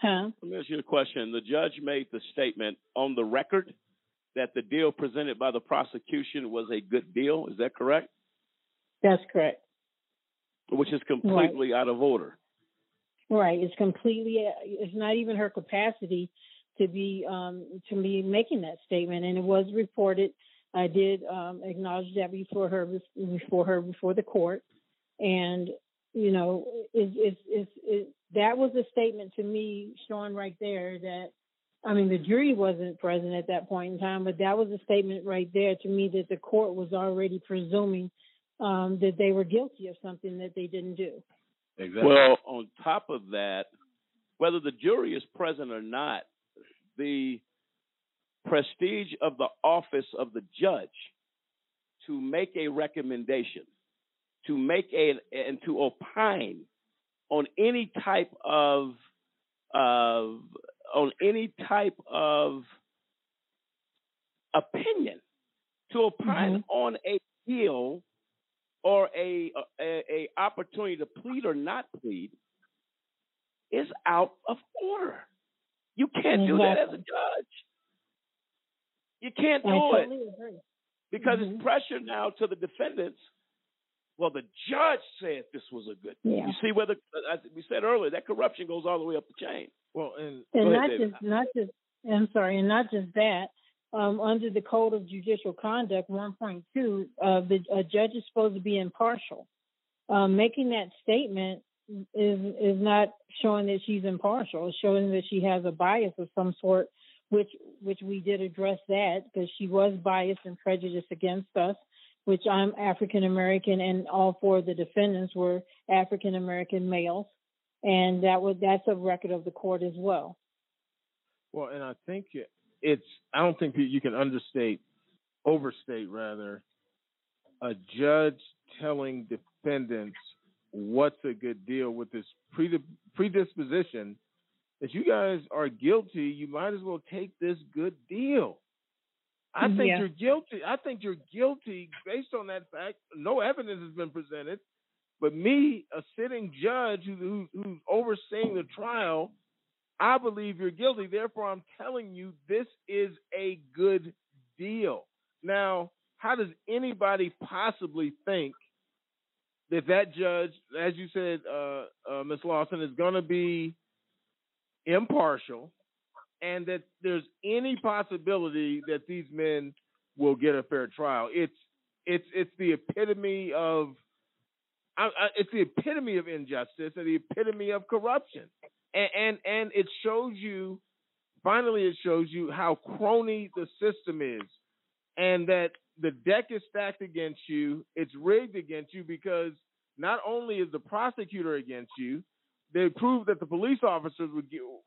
huh? Let me ask you a question. The judge made the statement on the record that the deal presented by the prosecution was a good deal. Is that correct? That's correct. Which is completely out of order. Right. It's completely. It's not even her capacity to be um, to be making that statement, and it was reported. I did um, acknowledge that before her before her before the court, and you know, is is is is that was a statement to me showing right there that. I mean, the jury wasn't present at that point in time, but that was a statement right there to me that the court was already presuming um, that they were guilty of something that they didn't do. Exactly. Well, on top of that, whether the jury is present or not, the prestige of the office of the judge to make a recommendation, to make a and to opine on any type of of on any type of opinion, to opine mm-hmm. on a deal or a, a a opportunity to plead or not plead is out of order. You can't do that as a judge. You can't do I it agree. because it's pressure now to the defendants. Well, the judge said this was a good. Yeah. You see whether as we said earlier that corruption goes all the way up the chain. Well, and and Go ahead, not just not just I'm sorry, and not just that. Um, under the Code of Judicial Conduct 1.2, uh, the a judge is supposed to be impartial. Um, making that statement is is not showing that she's impartial. It's showing that she has a bias of some sort, which which we did address that because she was biased and prejudiced against us. Which I'm African American, and all four of the defendants were African American males, and that was that's a record of the court as well. Well, and I think it- it's I don't think you can understate, overstate rather, a judge telling defendants what's a good deal with this predisposition that you guys are guilty. You might as well take this good deal. I think Yeah. you're guilty. I think you're guilty based on that fact. No evidence has been presented. But me, a sitting judge who, who, who's overseeing the trial, I believe you're guilty. Therefore, I'm telling you this is a good deal. Now, how does anybody possibly think that that judge, as you said, uh, uh, Ms. Lawson, is going to be impartial, and that there's any possibility that these men will get a fair trial? It's it's it's the epitome of I, I, it's the epitome of injustice and the epitome of corruption, and, and and it shows you. Finally, it shows you how crony the system is, and that the deck is stacked against you. It's rigged against you because not only is the prosecutor against you, they proved that the police officers were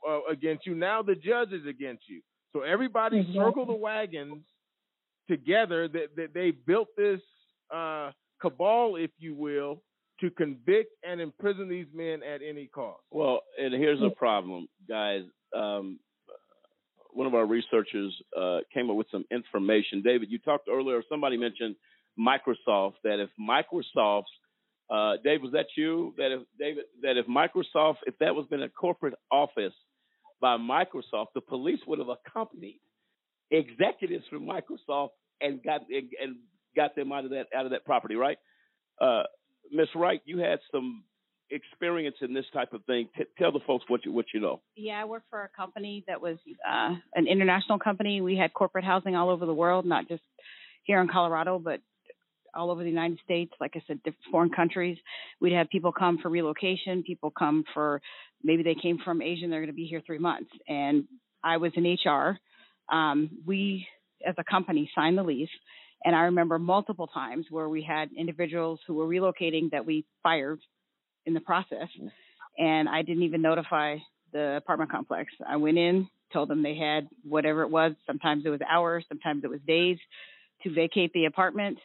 uh, against you. Now the judge is against you. So everybody Exactly. circle the wagons together. That, that they built this uh, cabal, if you will, to convict and imprison these men at any cost. Well, and here's a problem, guys. Um, one of our researchers uh, came up with some information. David, you talked earlier. Somebody mentioned Microsoft. That if Microsoft, uh, Dave, was that you? That if David, that if Microsoft, if that was been a corporate office by Microsoft, the police would have accompanied executives from Microsoft and got and, got them out of that out of that property, right? Uh, Miss Wright, you had some experience in this type of thing. T- tell the folks what you what you know. Yeah, I worked for a company that was uh, an international company. We had corporate housing all over the world, not just here in Colorado, but all over the United States. Like I said, different foreign countries. We'd have people come for relocation. People come for maybe they came from Asia and they're going to be here three months. And I was in HR. Um, we, as a company, signed the lease. And I remember multiple times where we had individuals who were relocating that we fired in the process. And I didn't even notify the apartment complex. I went in, told them they had whatever it was. Sometimes it was hours, sometimes it was days to vacate the apartment.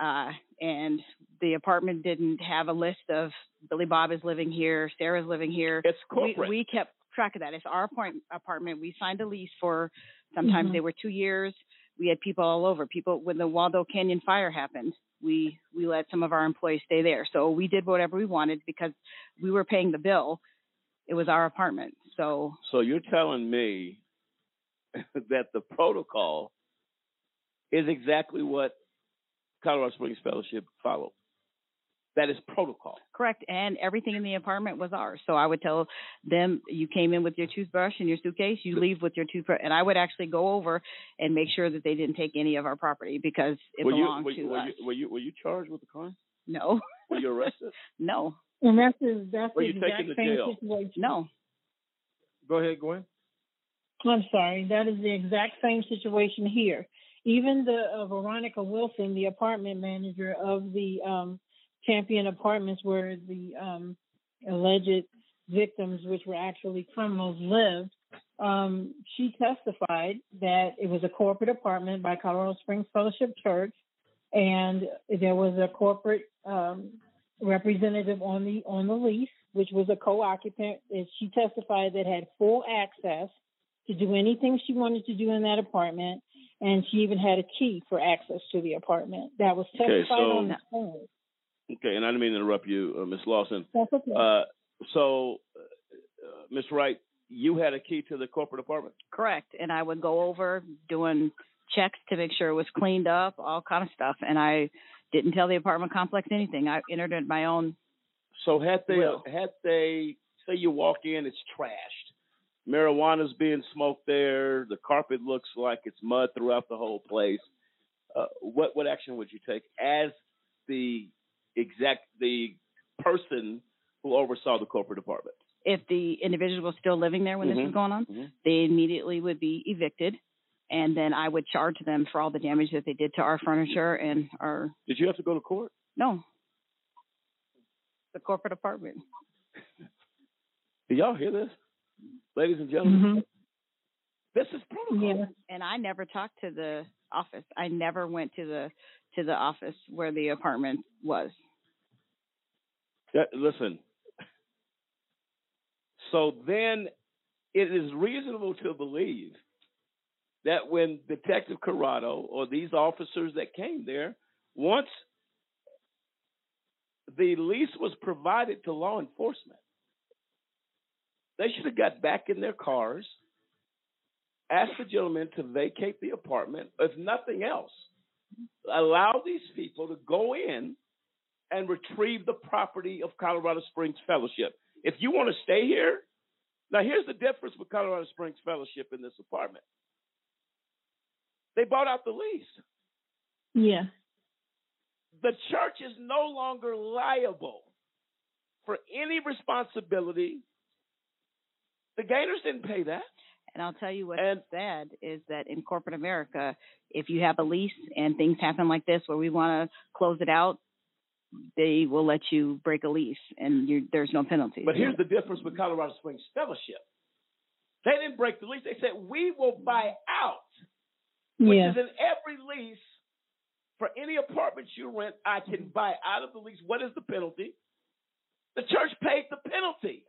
Uh, and the apartment didn't have a list of Billy Bob is living here, Sarah's living here. It's We, corporate. we kept track of that. It's our apart- apartment. We signed a lease for sometimes Mhm. they were two years. We had people all over. People when the Waldo Canyon fire happened, we we let some of our employees stay there. So we did whatever we wanted because we were paying the bill. It was our apartment. So So you're telling me that the protocol is exactly what Colorado Springs Fellowship followed. That is protocol. correct, and everything in the apartment was ours. So I would tell them, you came in with your toothbrush and your suitcase, you leave with your toothbrush, and I would actually go over and make sure that they didn't take any of our property because it were you belonged were, to you- were us. you were you were you charged with the crime? No, Were you arrested? no, And that's the, that's Were the you taken exact to same jail? situation. no. Go ahead, Gwen. I'm sorry. That is the exact same situation here. Even the uh, Veronica Wilson, the apartment manager of the um, Champion Apartments, where the um, alleged victims, which were actually criminals, lived, um, she testified that it was a corporate apartment by Colorado Springs Fellowship Church, and there was a corporate um, representative on the on the lease, which was a co-occupant. And she testified that had full access to do anything she wanted to do in that apartment, and she even had a key for access to the apartment. That was Okay, testified so- on the phone. Okay, and I didn't mean to interrupt you, uh, Miss Lawson. That's okay. Uh, so, uh, Miss Wright, you had a key to the corporate apartment. Correct. And I would go over doing checks to make sure it was cleaned up, all kind of stuff. And I didn't tell the apartment complex anything. I entered in my own. So had they Well- had they say you walk in, it's trashed. Marijuana's being smoked there. The carpet looks like it's mud throughout the whole place. Uh, what what action would you take as the exact the person who oversaw the corporate department? If the individual was still living there when this Mhm. was going on, Mhm. they immediately would be evicted. And then I would charge them for all the damage that they did to our furniture and our. Did you have to go to court? No. The corporate apartment. Do y'all hear this, ladies and gentlemen? Mm-hmm. This is protocol. And I never talked to the office. I never went to the to the office where the apartment was. That, listen. So then it is reasonable to believe that when Detective Corrado or these officers that came there, once the lease was provided to law enforcement. They should have got back in their cars, asked the gentleman to vacate the apartment, if nothing else, allow these people to go in and retrieve the property of Colorado Springs Fellowship. If you want to stay here, now here's the difference with Colorado Springs Fellowship in this apartment. They bought out the lease. Yeah. The church is no longer liable for any responsibility. The Gaynors didn't pay that. And I'll tell you what's sad is that in corporate America, if you have a lease and things happen like this where we want to close it out, they will let you break a lease and you there's no penalty. But here's the difference with Colorado Springs Fellowship. They didn't break the lease. They said, we will buy out, which Yeah. is in every lease for any apartments you rent, I can buy out of the lease. What is the penalty? The church paid the penalty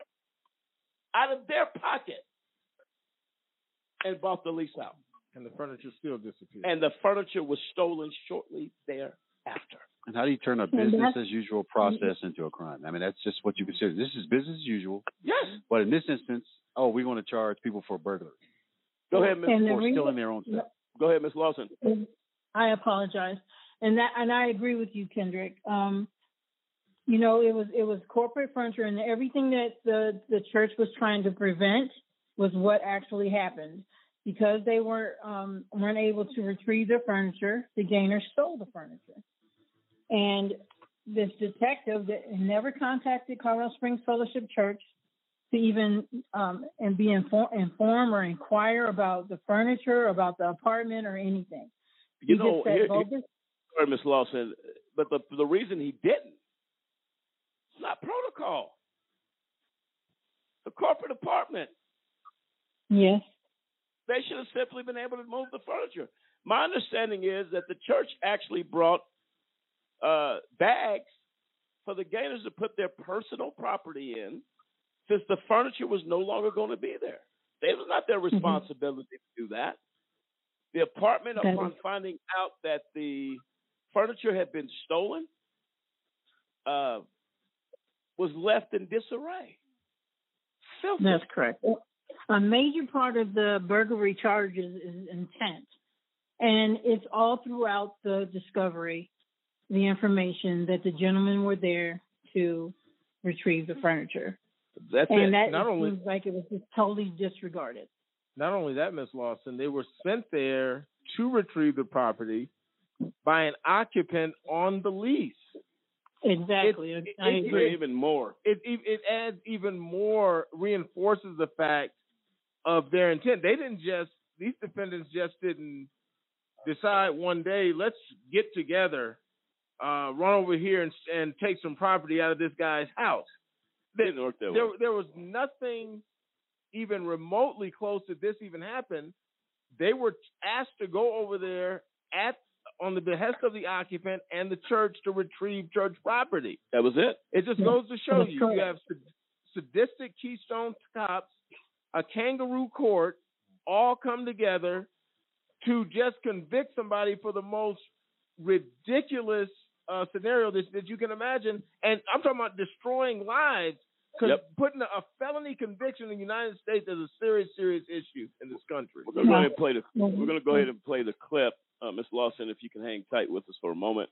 out of their pocket and bought the lease out. And the furniture still disappeared. And the furniture was stolen shortly thereafter. And how do you turn a business as usual process into a crime? I mean, that's just what you consider. This is business as usual. Yes. But in this instance, oh, we want to charge people for burglary. Go Or- ahead, Ms. And the Or reason- stealing their own stuff. Go ahead, Ms. Lawson. I apologize, and that and I agree with you, Kendrick. Um, you know, it was it was corporate furniture, and everything that the the church was trying to prevent was what actually happened because they weren't um, weren't able to retrieve their furniture. The Gaynors stole the furniture, and this detective that never contacted Colorado Springs Fellowship Church to even um, and be inform, inform or inquire about the furniture, about the apartment, or anything. You He know, here- bogus. sorry, Ms. Lawson, but the the reason he didn't, it's not protocol. The corporate apartment. Yes. They should have simply been able to move the furniture. My understanding is that the church actually brought uh, bags for the Gaynors to put their personal property in, since the furniture was no longer going to be there. It was not their responsibility to do that. The apartment, Okay. upon finding out that the furniture had been stolen, uh, was left in disarray. Filthy. That's correct. A major part of the burglary charges is intent. And it's all throughout the discovery, the information that the gentlemen were there to retrieve the furniture. That's and it. that Not only seems like it was just totally disregarded. not only that, Miss Lawson, they were sent there to retrieve the property by an occupant on the lease. Exactly. It, I it- agree. it- Even more. it it it adds even more reinforces the fact of their intent. They didn't just these defendants just didn't decide one day let's get together, uh, run over here and and take some property out of this guy's house. They, Didn't work that There way. there was nothing even remotely close to this even happened. They were asked to go over there at on the behest of the occupant and the church to retrieve church property. That was it. It just Yeah, goes to show that's you correct. you have sadistic Keystone cops, a kangaroo court, all come together to just convict somebody for the most ridiculous uh, scenario that, that you can imagine. And I'm talking about destroying lives. Because Yep. putting a, a felony conviction in the United States is a serious, serious issue in this country. We're gonna go ahead and play the. We're gonna go ahead and play the clip, uh, Miss Lawson. If you can hang tight with us for a moment,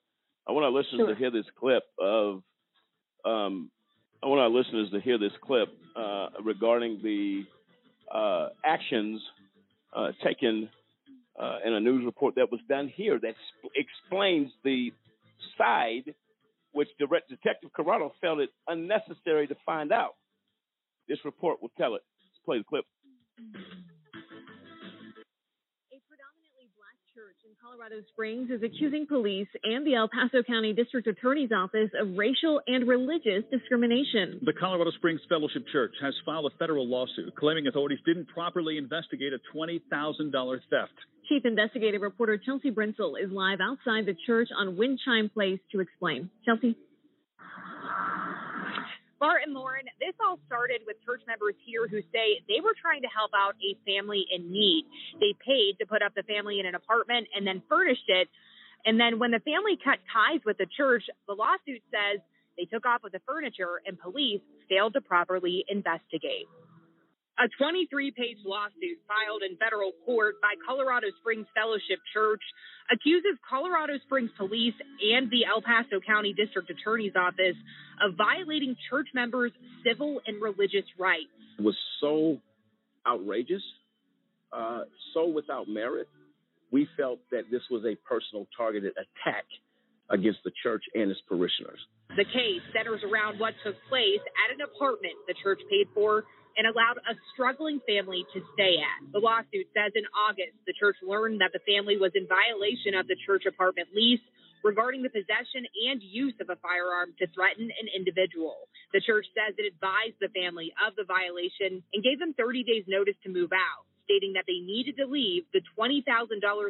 I want our listeners Sure. to hear this clip of. Um, I want our listeners to hear this clip uh, regarding the uh, actions uh, taken uh, in a news report that was done here that sp- explains the side which Direct Detective Corrado felt it unnecessary to find out. This report will tell it. Let's play the clip. Colorado Springs is accusing police and the El Paso County District Attorney's Office of racial and religious discrimination. The Colorado Springs Fellowship Church has filed a federal lawsuit claiming authorities didn't properly investigate a $20,000 theft. Chief investigative reporter Chelsea Brentzel is live outside the church on Wind Chime Place to explain. Chelsea? Bart and Lauren, this all started with church members here who say they were trying to help out a family in need. They paid to put up the family in an apartment and then furnished it. And then when the family cut ties with the church, the lawsuit says They took off with the furniture, and police failed to properly investigate. A 23 page lawsuit filed in federal court by Colorado Springs Fellowship Church accuses Colorado Springs Police and the El Paso County District Attorney's Office of violating church members' civil and religious rights. It was so outrageous, uh, so without merit. We felt that this was a personal targeted attack against the church and its parishioners. The case centers around what took place at an apartment the church paid for and allowed a struggling family to stay at. The lawsuit says in August, the church learned that the family was in violation of the church apartment lease regarding the possession and use of a firearm to threaten an individual. The church says it advised the family of the violation and gave them 30 days notice to move out stating that they needed to leave the $20,000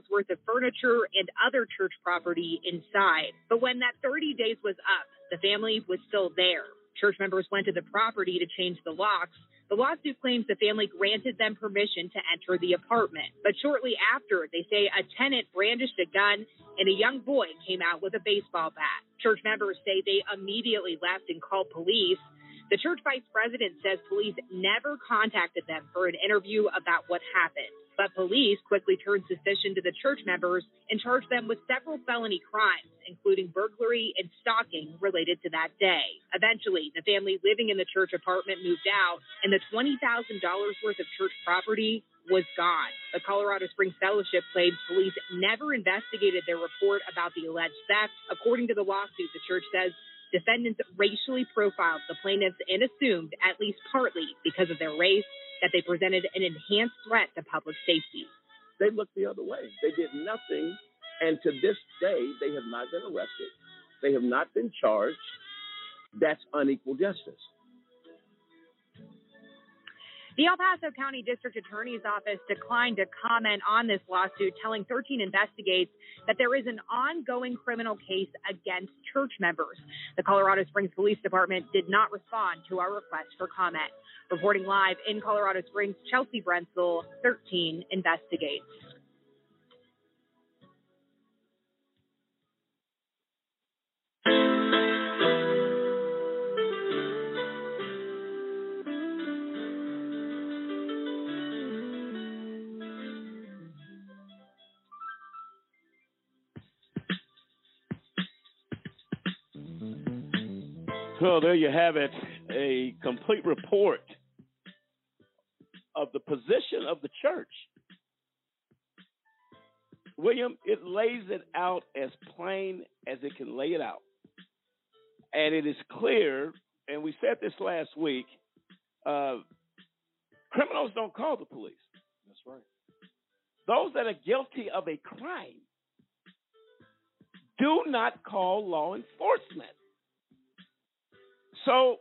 worth of furniture and other church property inside. But when that 30 days was up, the family was still there. Church members went to the property to change the locks, the lawsuit claims the family granted them permission to enter the apartment. But shortly after, they say a tenant brandished a gun and a young boy came out with a baseball bat. Church members say they immediately left and called police. The church vice president says police never contacted them for an interview about what happened. But police quickly turned suspicion to the church members and charged them with several felony crimes, including burglary and stalking related to that day. Eventually, the family living in the church apartment moved out, and the $20,000 worth of church property was gone. The Colorado Springs Fellowship claims police never investigated their report about the alleged theft. According to the lawsuit, the church says defendants racially profiled the plaintiffs and assumed, at least partly because of their race, that they presented an enhanced threat to public safety. They looked the other way. They did nothing, and to this day, they have not been arrested. They have not been charged. That's unequal justice. The El Paso County District Attorney's Office declined to comment on this lawsuit, telling 13 Investigates that there is an ongoing criminal case against church members. The Colorado Springs Police Department did not respond to our request for comment. Reporting live in Colorado Springs, Chelsea Brentzel, 13 Investigates. So there you have it, a complete report of the position of the church. William, it lays it out as plain as it can lay it out. And it is clear, and we said this last week uh, criminals don't call the police. That's right. Those that are guilty of a crime do not call law enforcement. So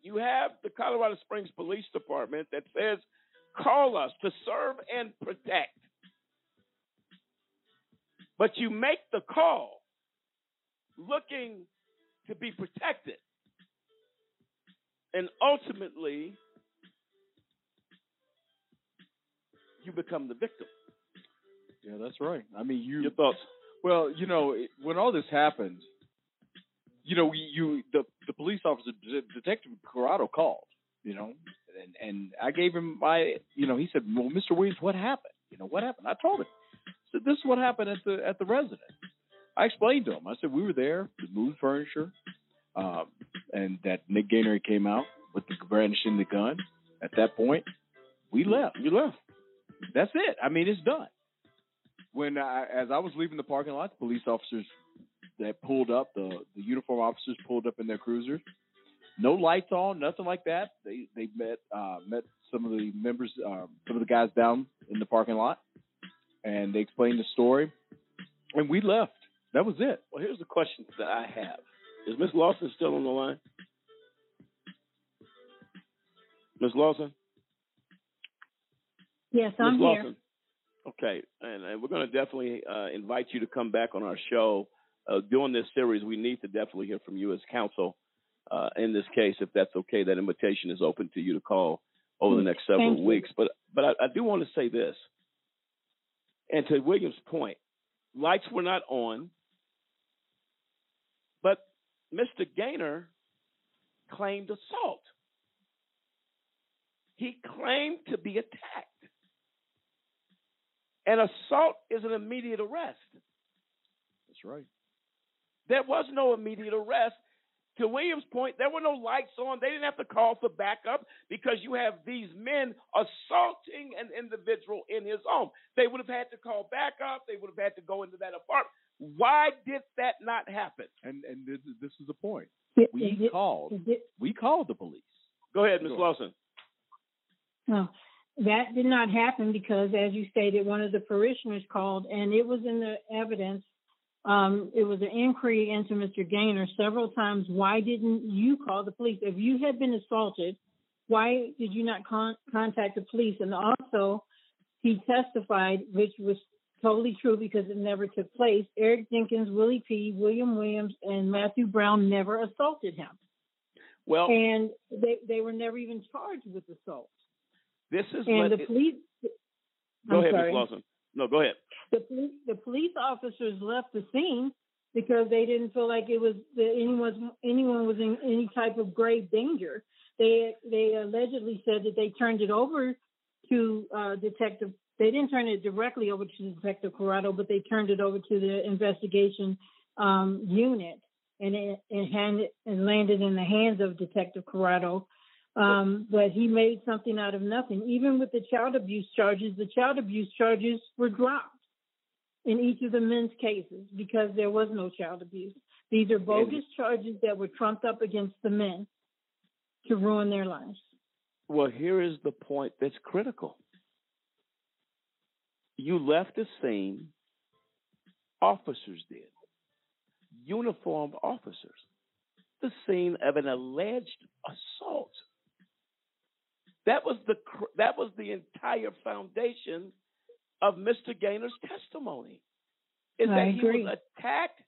you have the Colorado Springs Police Department that says, call us to serve and protect. But you make the call looking to be protected. And ultimately, you become the victim. Yeah, that's right. I mean, you. Your thoughts? Well, you know, when all this happened, you know, you the the police officer, Detective Corrado, called. You know, and and I gave him my, you know, he said, "Well, Mr. Williams, what happened? You know, what happened?" I told him. So this is what happened at the at the residence. I explained to him. I said we were there to move furniture, um, and that Nick Gaynor came out with the brandishing the gun. At that point, we left. You left. That's it. I mean, it's done. When I, as I was leaving the parking lot, the police officers that pulled up, the the uniform officers pulled up in their cruisers. No lights on, nothing like that. They they met uh, met some of the members, uh, some of the guys down in the parking lot, and they explained the story, and we left. That was it. Well, here's the question that I have: Is Miss Lawson still on the line? Miss Lawson. Yes, I'm Ms. here. Lawson. Okay, and, and we're going to definitely uh, invite you to come back on our show uh, during this series. We need to definitely hear from you as counsel uh, in this case, if that's okay. That invitation is open to you to call over the next several Thank you. weeks. But but I, I do want to say this, and to William's point, lights were not on, but Mr. Gaynor claimed assault. He claimed to be attacked. And assault is an immediate arrest. That's right. There was no immediate arrest. To Williams' point, there were no lights on. They didn't have to call for backup because you have these men assaulting an individual in his home. They would have had to call backup. They would have had to go into that apartment. Why did that not happen? And and this, this is the point. We called. We called the police. Go ahead, Ms. Lawson. No, that did not happen because, as you stated, one of the parishioners called, and it was in the evidence. Um, it was an inquiry into Mr. Gaynor several times. Why didn't you call the police? If you had been assaulted, why did you not con- contact the police? And also, he testified, which was totally true because it never took place. Eric Jenkins, Willie P., William Williams, and Matthew Brown never assaulted him. Well, and they they were never even charged with assault. this is And what the it- police. Go I'm ahead, sorry. Ms. Lawson. No, go ahead. The the police officers left the scene because they didn't feel like it was that anyone anyone was in any type of grave danger. They they allegedly said that they turned it over to uh, Detective. They didn't turn it directly over to Detective Corrado, but they turned it over to the investigation um, unit, and it, it handed and landed in the hands of Detective Corrado. Um, but he made something out of nothing. Even with the child abuse charges, the child abuse charges were dropped in each of the men's cases because there was no child abuse. These are bogus charges that were trumped up against the men to ruin their lives. Well, here is the point that's critical. You left the scene, officers did, uniformed officers, the scene of an alleged assault. That was the that was the entire foundation of Mr. Gaynor's testimony. Is I that he agree. was attacked?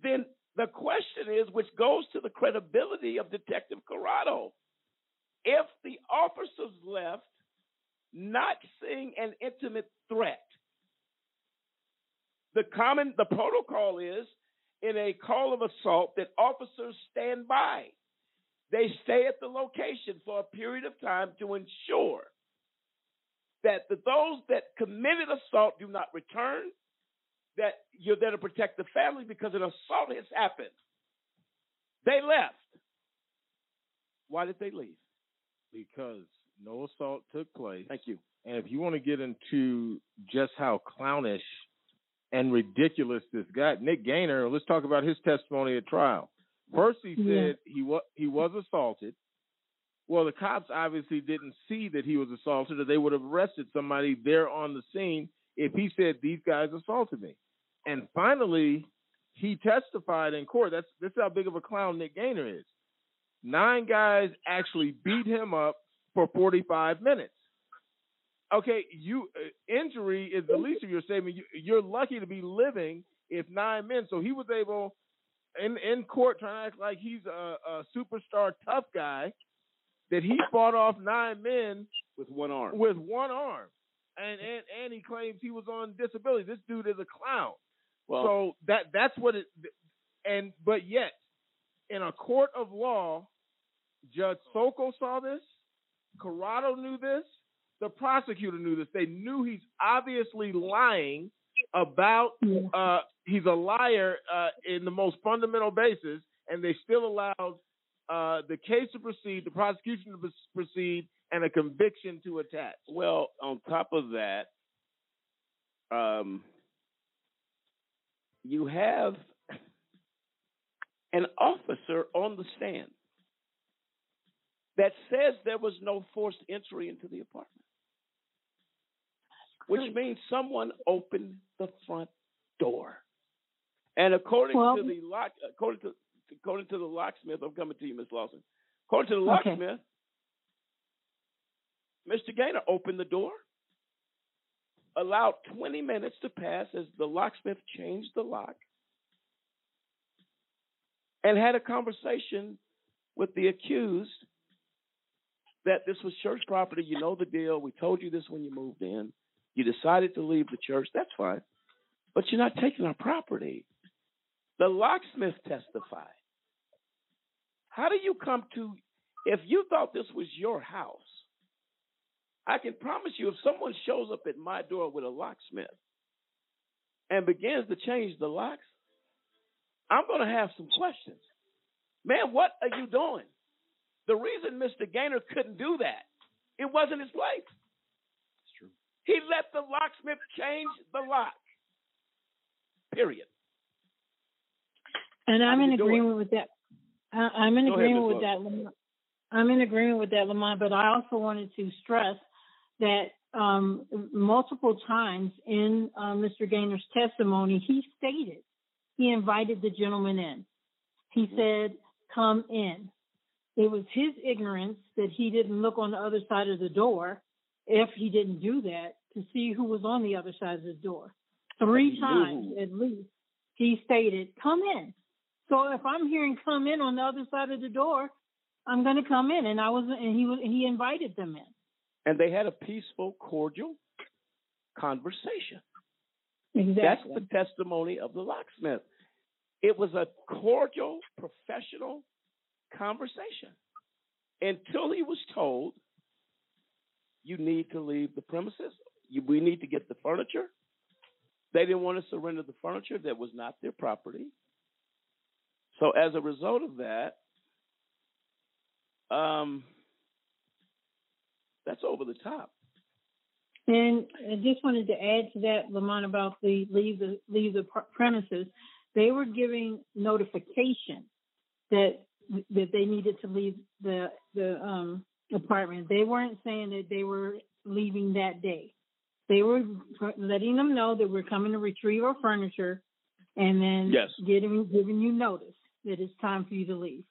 Then the question is, which goes to the credibility of Detective Corrado. If the officers left not seeing an intimate threat, the common the protocol is in a call of assault that officers stand by. They stay at the location for a period of time to ensure that the, those that committed assault do not return, that you're there to protect the family because an assault has happened. They left. Why did they leave? Because no assault took place. Thank you. And if you want to get into just how clownish and ridiculous this guy, Nick Gaynor, let's talk about his testimony at trial. First, he said Yeah. he was he was assaulted. Well, the cops obviously didn't see that he was assaulted, or they would have arrested somebody there on the scene if he said these guys assaulted me. And finally, he testified in court. That's this is how big of a clown Nick Gaynor is. Nine guys actually beat him up for 45 minutes. Okay, you uh, injury is the least of your saving. You, you're lucky to be living if nine men. So he was able in in court trying to act like he's a, a superstar tough guy that he fought off nine men with one arm. With one arm, and and and he claims he was on disability. This dude is a clown. Well- so that that's what it. And but yet, in a court of law, Judge Sokol saw this. Corrado knew this. The prosecutor knew this. They knew he's obviously lying about. Uh, he's a liar uh, in the most fundamental basis, and they still allowed uh, the case to proceed, the prosecution to proceed, and a conviction to attach. Well, on top of that, um, you have an officer on the stand that says there was no forced entry into the apartment, which means someone opened the front door. And according Well- to the lock, according to according to the locksmith, I'm coming to you, Miss Lawson. According to the Okay. locksmith, Mr. Gaynor opened the door, allowed 20 minutes to pass as the locksmith changed the lock, and had a conversation with the accused that this was church property. You know the deal. We told you this when you moved in. You decided to leave the church. That's fine. But you're not taking our property. The locksmith testified How do you come to, if you thought this was your house, I can promise you if someone shows up at my door with a locksmith and begins to change the locks, I'm going to have some questions. Man, what are you doing? The reason Mr. Gaynor couldn't do that, it wasn't his place. He let the locksmith change the lock. Period. And I'm in did you do agreement with that. I- I'm in Go agreement Ms. with that. Lamont. I'm in agreement with that, Lamont. But I also wanted to stress that um, multiple times in uh, Mr. Gaynor's testimony, he stated he invited the gentleman in. He Mm-hmm. said, "Come in." It was his ignorance that he didn't look on the other side of the door. If he didn't do that, to see who was on the other side of the door, three times at least, he stated, "Come in." So if I'm hearing "come in" on the other side of the door, I'm going to come in, and I was, and he was, he invited them in. And they had a peaceful, cordial conversation. Exactly. That's the testimony of the locksmith. It was a cordial, professional conversation until he was told, you need to leave the premises. You, we need to get the furniture. They didn't want to surrender the furniture that was not their property. So as a result of that, um, that's over the top. And I just wanted to add to that, Lamont, about the leave the leave the premises. They were giving notification that that they needed to leave the the um, apartment. They weren't saying that they were leaving that day. They were letting them know that we're coming to retrieve our furniture, and then Yes. giving giving you notice that it's time for you to leave.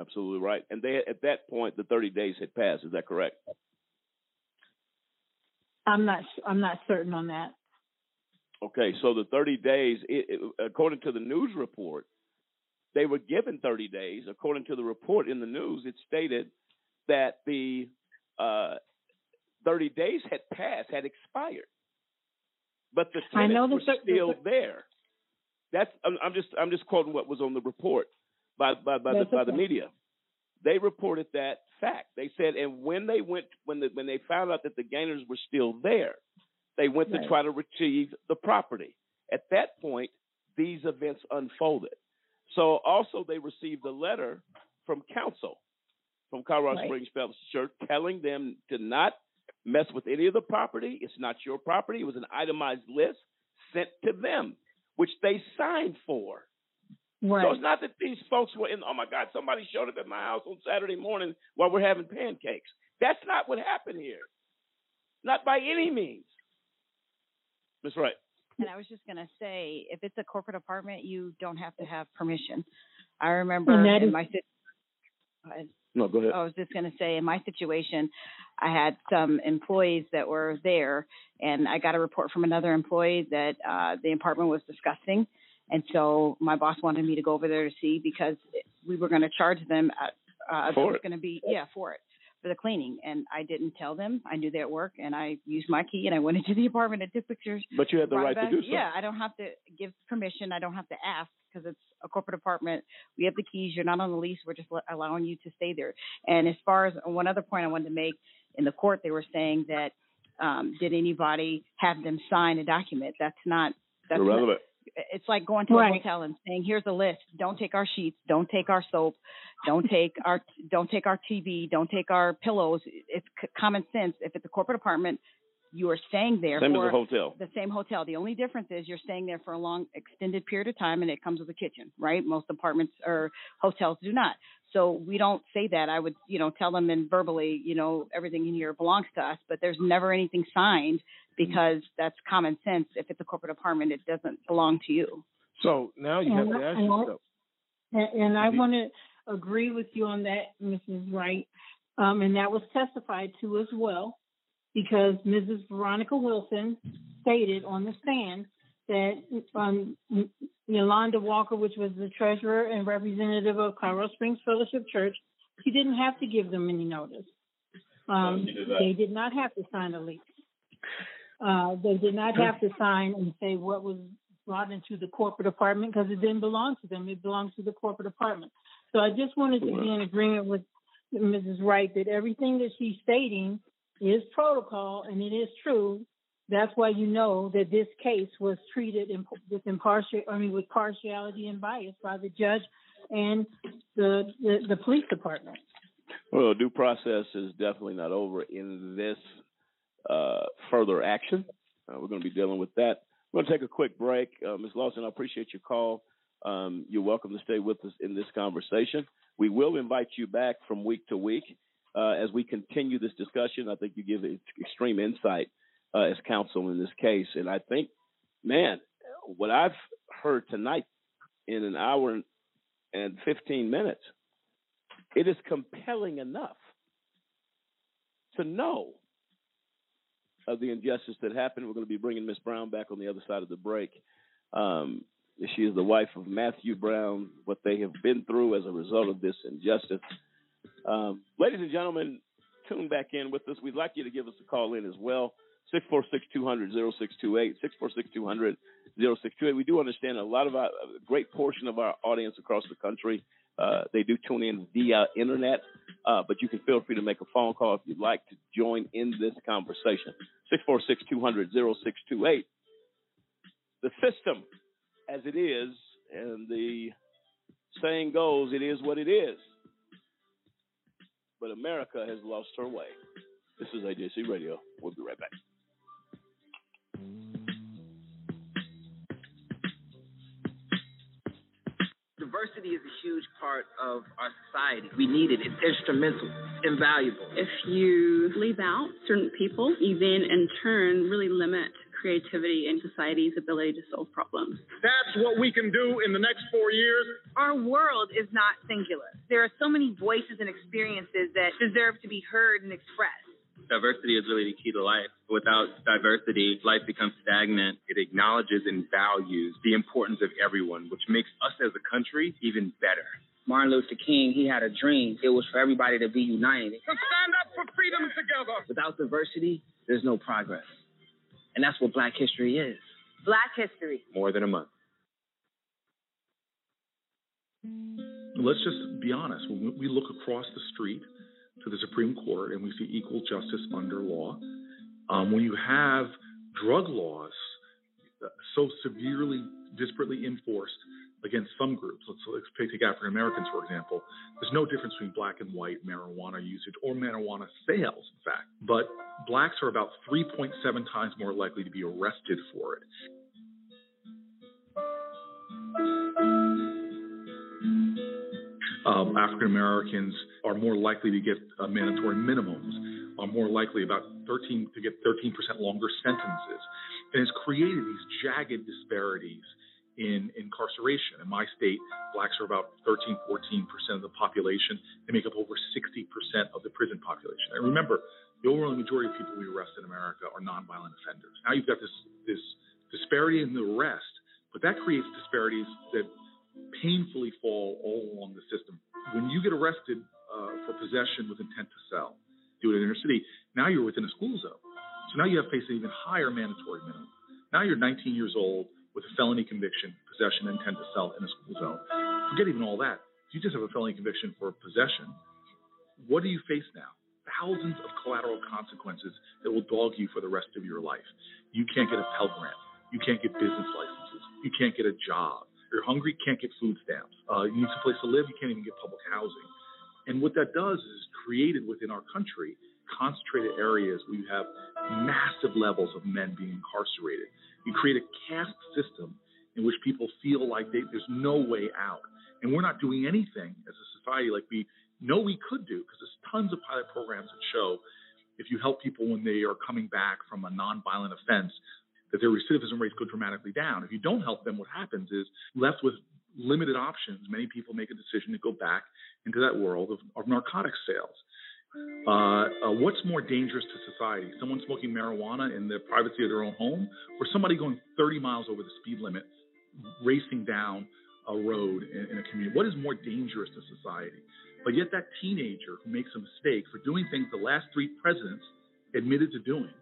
Absolutely right. And they at that point the 30 days had passed. Is that correct? I'm not I'm not certain on that. Okay, so the 30 days, it, it, according to the news report, they were given 30 days. According to the report in the news, it stated that the uh, 30 days had passed, had expired, but the I know tenants the were the still thir- there. That's I'm, I'm just I'm just quoting what was on the report by by by, the, by the media. They reported that fact. They said, and when they went when the when they found out that the Gaynors were still there, they went to try to retrieve the property. At that point, these events unfolded. So also they received a letter from council from Colorado Right. Springs Fellowship Church telling them to not mess with any of the property. It's not your property. It was an itemized list sent to them, which they signed for. Right. So it's not that these folks were in, oh my God, somebody showed up at my house on Saturday morning while we're having pancakes. That's not what happened here. Not by any means. That's right. And I was just going to say, if it's a corporate apartment, you don't have to have permission. I remember in my sit- go ahead. No, go ahead. I was just going to say, in my situation, I had some employees that were there, and I got a report from another employee that uh, the apartment was disgusting, and so my boss wanted me to go over there to see because we were going to charge them. Uh, uh, For it was going to be yeah for it for the cleaning, and I didn't tell them. I knew they at work, and I used my key and I went into the apartment and took pictures. But you had the right it to do so. Yeah, I don't have to give permission. I don't have to ask because it's a corporate apartment. We have the keys. You're not on the lease. We're just allowing you to stay there. And as far as one other point I wanted to make in the court, they were saying that um, did anybody have them sign a document? That's not. That's not- Irrelevant. it's like going to Right. a hotel and saying, "Here's a list. Don't take our sheets. Don't take our soap. Don't take our don't take our TV. Don't take our pillows." It's c- common sense. If it's a corporate apartment, you are staying there Same as for a hotel. the same hotel. The only difference is you're staying there for a long, extended period of time, and it comes with a kitchen, right? Most apartments or hotels do not. So we don't say that. I would, you know, tell them and verbally, you know, everything in here belongs to us, but there's never anything signed because that's common sense. If it's a corporate apartment, it doesn't belong to you. So now you have And to ask and I- yourself. And, and I want to agree with you on that, Mrs. Wright. Um, and that was testified to as well, because Mrs. Veronica Wilson stated on the stand that um, Yolanda Walker, which was the treasurer and representative of Colorado Springs Fellowship Church, she didn't have to give them any notice. Um, did they did not have to sign a lease. Uh, they did not have to sign and say what was brought into the corporate apartment because it didn't belong to them. It belonged to the corporate apartment. So I just wanted to be in agreement with Mrs. Wright that everything that she's stating is protocol and it is true. That's why you know that this case was treated with impartial, I mean, with partiality and bias by the judge and the the, the police department. Well, due process is definitely not over in this uh, further action. Uh, we're going to be dealing with that. We're going to take a quick break. Uh, Ms. Lawson, I appreciate your call. Um, you're welcome to stay with us in this conversation. We will invite you back from week to week uh, as we continue this discussion. I think you give extreme insight uh, as counsel in this case. And I think, man, what I've heard tonight in an hour and 15 minutes, it is compelling enough to know of the injustice that happened. We're going to be bringing Miss Brown back on the other side of the break. Um, she is the wife of Matthew Brown, what they have been through as a result of this injustice. Um, ladies and gentlemen, tune back in with us. We'd like you to give us a call in as well. 646 200 0628, 646 200 0628. We do understand a lot of our, a great portion of our audience across the country, uh, they do tune in via internet, uh, but you can feel free to make a phone call if you'd like to join in this conversation. 646 200 0628. The system as it is, and the saying goes, it is what it is. But America has lost her way. This is AJC Radio. We'll be right back. Diversity is a huge part of our society. We need it. It's instrumental, it's invaluable. If you leave out certain people, you then in turn really limit creativity and society's ability to solve problems. That's what we can do in the next four years. Our world is not singular. There are so many voices and experiences that deserve to be heard and expressed. Diversity is really the key to life. Without diversity, life becomes stagnant. It acknowledges and values the importance of everyone, which makes us as a country even better. Martin Luther King, he had a dream. It was for everybody to be united. To stand up for freedom together. Without diversity, there's no progress. And that's what Black history is. Black history. More than a month. Let's just be honest. When we look across the street to the Supreme Court and we see equal justice under law, um, when you have drug laws so severely, disparately enforced against some groups. Let's, let's take African Americans, for example. There's no difference between black and white marijuana usage or marijuana sales, in fact. But blacks are about 3.7 times more likely to be arrested for it. Um, African Americans are more likely to get uh, mandatory minimums, are more likely about 13 to get 13% longer sentences, and it's created these jagged disparities in incarceration. In my state, blacks are about 13, 14% of the population. They make up over 60% of the prison population. And remember, the overwhelming majority of people we arrest in America are nonviolent offenders. Now you've got this, this disparity in the arrest, but that creates disparities that painfully fall all along the system. When you get arrested uh, for possession with intent to sell, do it in inner city, now you're within a school zone. So now you have an even higher mandatory minimum. Now you're 19 years old with a felony conviction, possession, intent to sell in a school zone. Forget even all that. If you just have a felony conviction for possession, what do you face now? Thousands of collateral consequences that will dog you for the rest of your life. You can't get a Pell Grant. You can't get business licenses. You can't get a job. You're hungry, can't get food stamps. Uh, you need some place to live, you can't even get public housing. And what that does is created within our country concentrated areas where you have massive levels of men being incarcerated. You create a caste system in which people feel like they, there's no way out. And we're not doing anything as a society like we know we could do because there's tons of pilot programs that show if you help people when they are coming back from a nonviolent offense, that their recidivism rates go dramatically down. If you don't help them, what happens is left with limited options. Many people make a decision to go back into that world of, of narcotics sales. Uh, uh, what's more dangerous to society? Someone smoking marijuana in the privacy of their own home, or somebody going 30 miles over the speed limit, racing down a road in, in a community? What is more dangerous to society? But yet, that teenager who makes a mistake for doing things the last three presidents admitted to doing,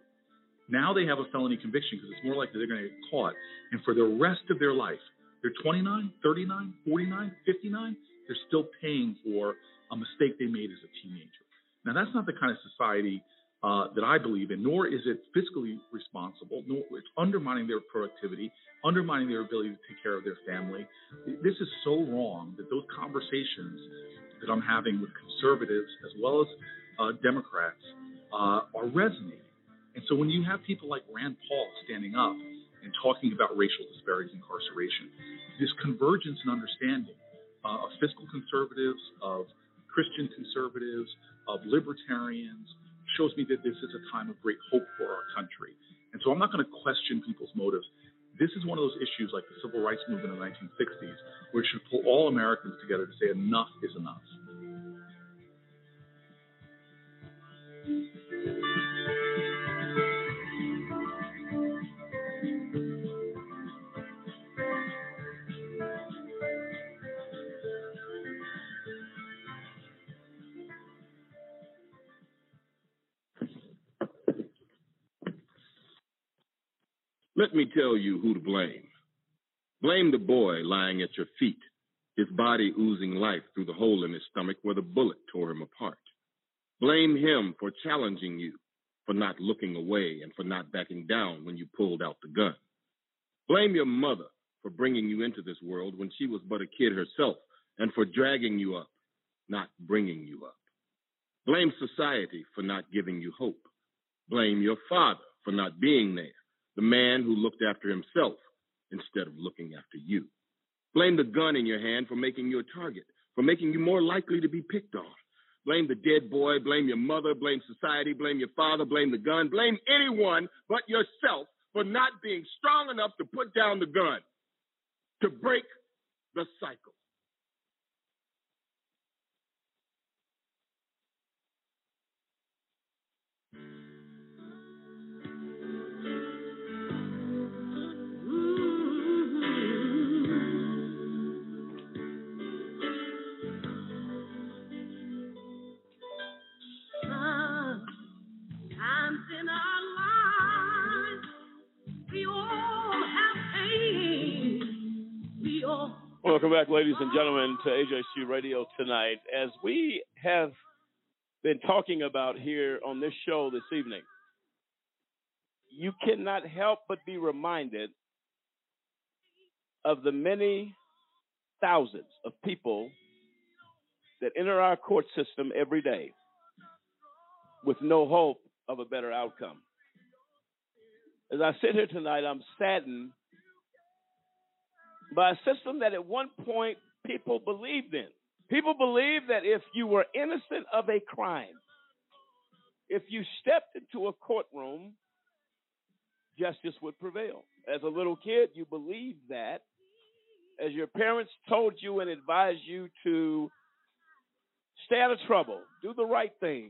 now they have a felony conviction because it's more likely they're going to get caught. And for the rest of their life, they're 29, 39, 49, 59, they're they're still paying for a mistake they made as a teenager. Now, that's not the kind of society uh, that I believe in, nor is it fiscally responsible, nor it's undermining their productivity, undermining their ability to take care of their family. This is so wrong that those conversations that I'm having with conservatives as well as uh, Democrats uh, are resonating. And so when you have people like Rand Paul standing up and talking about racial disparities in incarceration, this convergence and understanding uh, of fiscal conservatives, of Christian conservatives, of libertarians, shows me that this is a time of great hope for our country. And so I'm not going to question people's motives. This is one of those issues like the civil rights movement in the 1960s, where it should pull all Americans together to say enough is enough. Let me tell you who to blame. Blame the boy lying at your feet, his body oozing life through the hole in his stomach where the bullet tore him apart. Blame him for challenging you, for not looking away and for not backing down when you pulled out the gun. Blame your mother for bringing you into this world when she was but a kid herself and for dragging you up, not bringing you up. Blame society for not giving you hope. Blame your father for not being there the man who looked after himself instead of looking after you. Blame the gun in your hand for making you a target, for making you more likely to be picked on. Blame the dead boy, blame your mother, blame society, blame your father, blame the gun, blame anyone but yourself for not being strong enough to put down the gun, to break the cycle. Welcome back, ladies and gentlemen, to AJC Radio tonight. As we have been talking about here on this show this evening, you cannot help but be reminded of the many thousands of people that enter our court system every day with no hope of a better outcome. As I sit here tonight, I'm saddened by a system that at one point people believed in. People believed that if you were innocent of a crime, if you stepped into a courtroom, justice would prevail. As a little kid, you believed that. As your parents told you and advised you to stay out of trouble, do the right thing,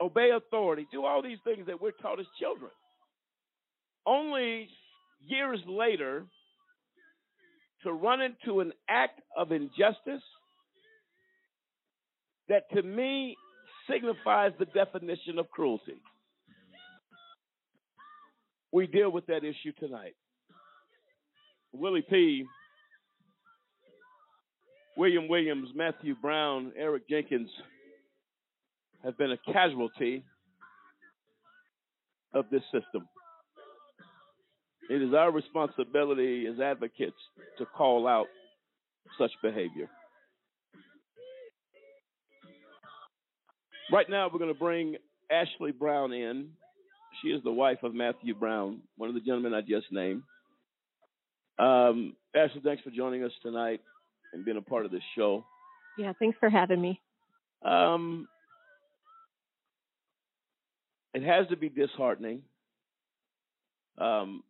obey authority, do all these things that we're taught as children. Only years later to run into an act of injustice that to me signifies the definition of cruelty. We deal with that issue tonight. Willie P., William Williams, Matthew Brown, Eric Jenkins have been a casualty of this system. It is our responsibility as advocates to call out such behavior. Right now, we're going to bring Ashley Brown in. She is the wife of Matthew Brown, one of the gentlemen I just named. Um, Ashley, thanks for joining us tonight and being a part of this show. Yeah, thanks for having me. Um, it has to be disheartening. Um,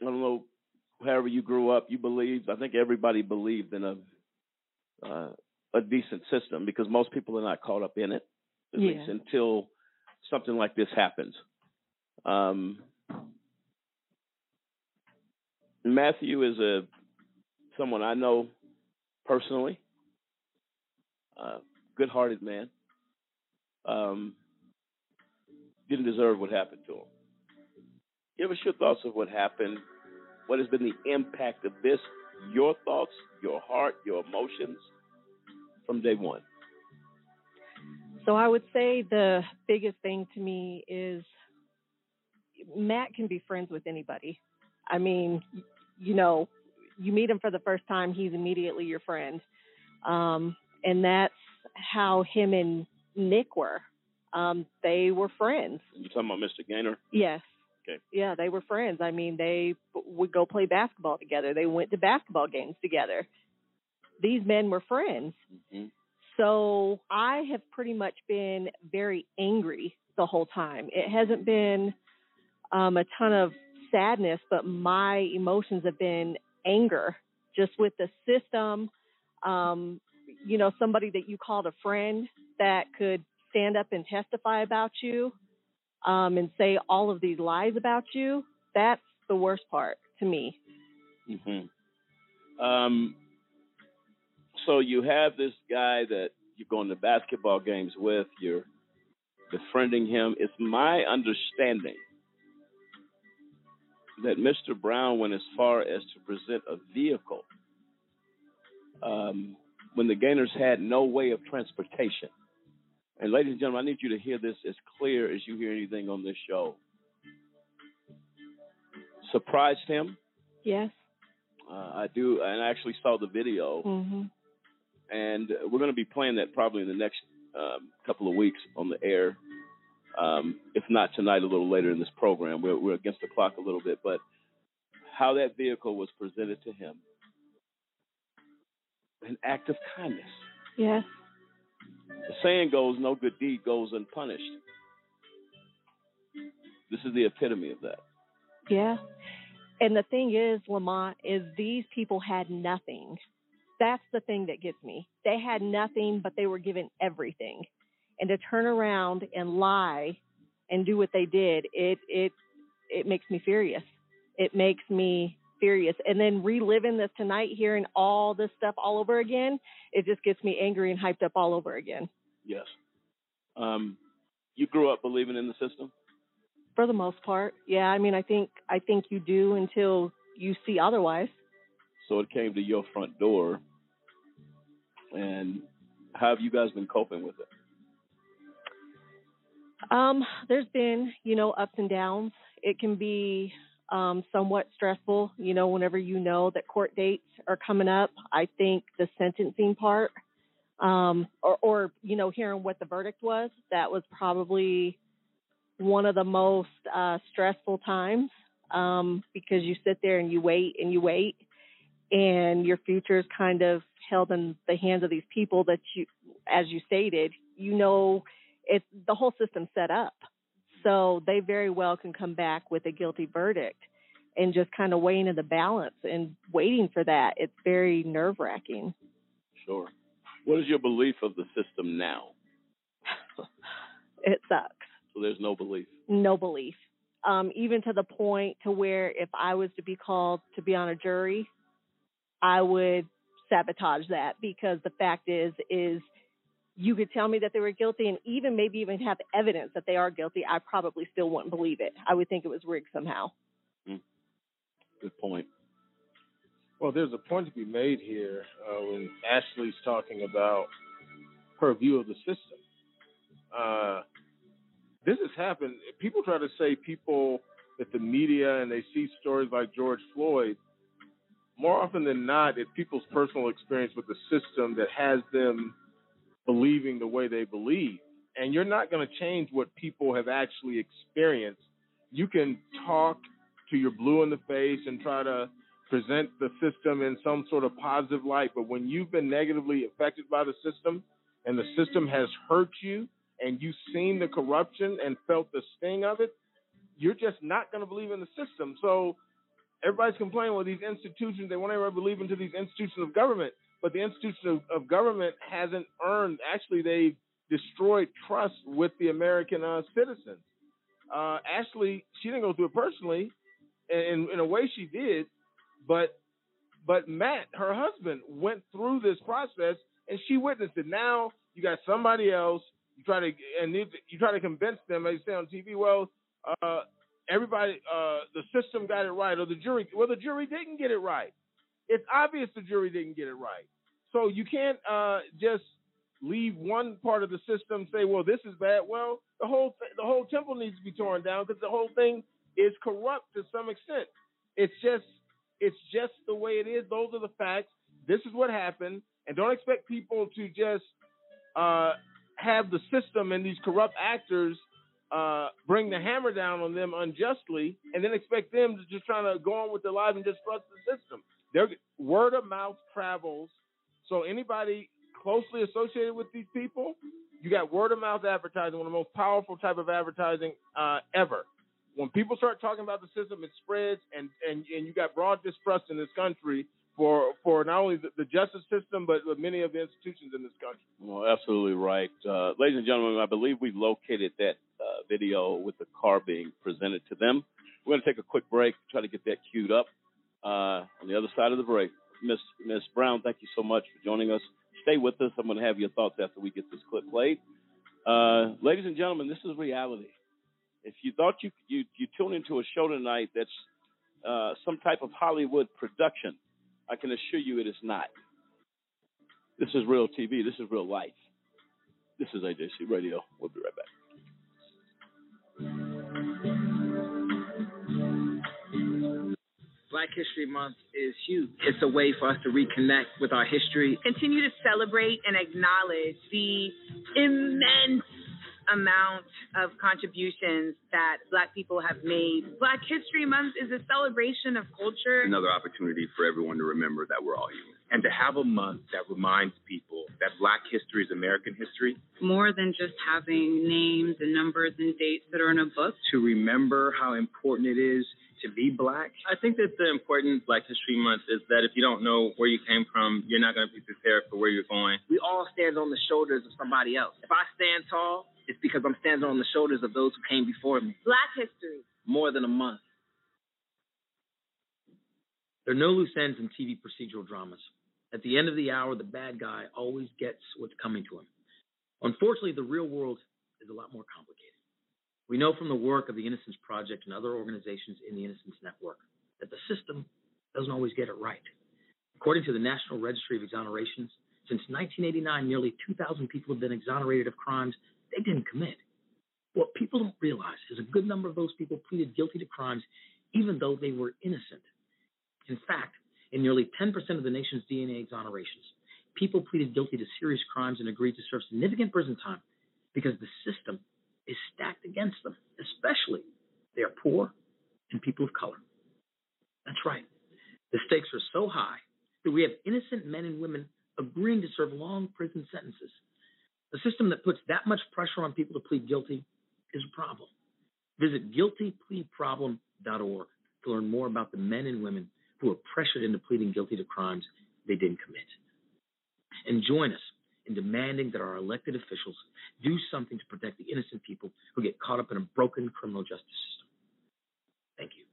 I don't know, however you grew up, you believed. I think everybody believed in a uh, a decent system because most people are not caught up in it, at Yeah. least until something like this happens. Um, Matthew is a someone I know personally, uh, good-hearted man. Um, didn't deserve what happened to him. Give us your thoughts of what happened. What has been the impact of this your thoughts, your heart, your emotions from day one? So I would say the biggest thing to me is Matt can be friends with anybody. I mean, you know, you meet him for the first time, he's immediately your friend. Um, and that's how him and Nick were. Um, they were friends. You talking about Mr. Gaynor? Yes. Okay. Yeah, they were friends. I mean, they would go play basketball together. They went to basketball games together. These men were friends. Mm-hmm. So I have pretty much been very angry the whole time. It hasn't been um, a ton of sadness, but my emotions have been anger just with the system. Um, you know, somebody that you called a friend that could stand up and testify about you um, and say all of these lies about you. That's the worst part to me. Mm-hmm. Um, so you have this guy that you're going to basketball games with. You're befriending him. It's my understanding that Mr. Brown went as far as to present a vehicle um, when the Gaynors had no way of transportation. And ladies and gentlemen, I need you to hear this as clear as you hear anything on this show. Surprised him. Yes. Uh, I do, and I actually saw the video, Mm-hmm. and we're going to be playing that probably in the next um, couple of weeks on the air. Um, if not tonight, a little later in this program. We're, we're against the clock a little bit, but how that vehicle was presented to him, an act of kindness. Yes. The saying goes, no good deed goes unpunished. This is the epitome of that. Yeah. And the thing is, Lamont, is these people had nothing. That's the thing that gets me. They had nothing, but they were given everything. And to turn around and lie and do what they did, it it it makes me furious. It makes me furious. And then reliving this tonight, hearing all this stuff all over again, it just gets me angry and hyped up all over again. Yes. Um, you grew up believing in the system. For the most part, yeah. I mean, I think I think you do until you see otherwise. So it came to your front door. And how have you guys been coping with it? Um, there's been, you know, ups and downs. It can be um, somewhat stressful, you know, whenever you know that court dates are coming up. I think the sentencing part, um, or, or, you know, hearing what the verdict was, that was probably one of the most uh, stressful times um, because you sit there and you wait and you wait, and your future is kind of held in the hands of these people that you, as you stated, you know, it the whole system's set up, so they very well can come back with a guilty verdict, and just kind of weighing in the balance and waiting for that. It's very nerve wracking. Sure. What is your belief of the system now? It sucks. So there's no belief. no belief. Um, even to the point to where if I was to be called to be on a jury, I would sabotage that because the fact is is you could tell me that they were guilty and even maybe even have evidence that they are guilty, I probably still wouldn't believe it. I would think it was rigged somehow. Good point. Well, there's a point to be made here uh, when Ashley's talking about her view of the system. Uh, this has happened. People try to say people that the media and they see stories like George Floyd. More often than not, it's people's personal experience with the system that has them believing the way they believe. And you're not going to change what people have actually experienced. You can talk to your blue in the face and try to present the system in some sort of positive light. But when you've been negatively affected by the system and the system has hurt you and you've seen the corruption and felt the sting of it, you're just not going to believe in the system. So everybody's complaining, well, these institutions, they want everybody to believe into these institutions of government, but the institution of, of government hasn't earned, actually, they've destroyed trust with the American uh, citizens. Uh, Ashley, she didn't go through it personally. In, in a way, she did, but but Matt, her husband, went through this process and she witnessed it. Now you got somebody else. You try to and you try to convince them, you say on TV. Well, uh, everybody, uh, the system got it right, or the jury. Well, the jury didn't get it right. It's obvious the jury didn't get it right. So you can't uh, just leave one part of the system say, well, this is bad. Well, the whole th- the whole temple needs to be torn down because the whole thing is corrupt to some extent. It's just it's just the way it is. Those are the facts. This is what happened, and don't expect people to just uh, have the system and these corrupt actors uh, bring the hammer down on them unjustly, and then expect them to just try to go on with their lives and just trust the system. Word of mouth travels. So anybody closely associated with these people, you got word of mouth advertising, one of the most powerful type of advertising uh, ever. When people start talking about the system, it spreads, and and and you got broad distrust in this country for for not only the, the justice system but many of the institutions in this country. Well, absolutely right. Uh, ladies and gentlemen, I believe we located that uh, video with the car being presented to them. We're going to take a quick break, try to get that queued up. Uh, on the other side of the break, Miss Miss Brown, thank you so much for joining us. Stay with us. I'm going to have your thoughts after we get this clip played. Uh, ladies and gentlemen, this is reality. If you thought you you you tune into a show tonight that's uh, some type of Hollywood production, I can assure you it is not. This is real TV. This is real life. This is AJC Radio. We'll be right back. Black History Month is huge. It's a way for us to reconnect with our history. Continue to celebrate and acknowledge the immense amount of contributions that Black people have made. Black History Month is a celebration of culture. Another opportunity for everyone to remember that we're all human. And to have a month that reminds people that Black history is American history. More than just having names and numbers and dates that are in a book. To remember how important it is to be Black. I think that the important Black History Month is that if you don't know where you came from, you're not going to be prepared for where you're going. We all stand on the shoulders of somebody else. If I stand tall, it's because I'm standing on the shoulders of those who came before me. Black history. More than a month. There are no loose ends in TV procedural dramas. At the end of the hour, the bad guy always gets what's coming to him. Unfortunately, the real world is a lot more complicated. We know from the work of the Innocence Project and other organizations in the Innocence Network that the system doesn't always get it right. According to the National Registry of Exonerations, since 1989, nearly 2,000 people have been exonerated of crimes they didn't commit. What people don't realize is a good number of those people pleaded guilty to crimes even though they were innocent. In fact, in nearly 10% of the nation's DNA exonerations, people pleaded guilty to serious crimes and agreed to serve significant prison time because the system is stacked against them, especially they are poor and people of color. That's right. The stakes are so high that we have innocent men and women agreeing to serve long prison sentences. A system that puts that much pressure on people to plead guilty is a problem. Visit guiltypleaproblem.org to learn more about the men and women who are pressured into pleading guilty to crimes they didn't commit. And join us in demanding that our elected officials do something to protect the innocent people who get caught up in a broken criminal justice system. Thank you.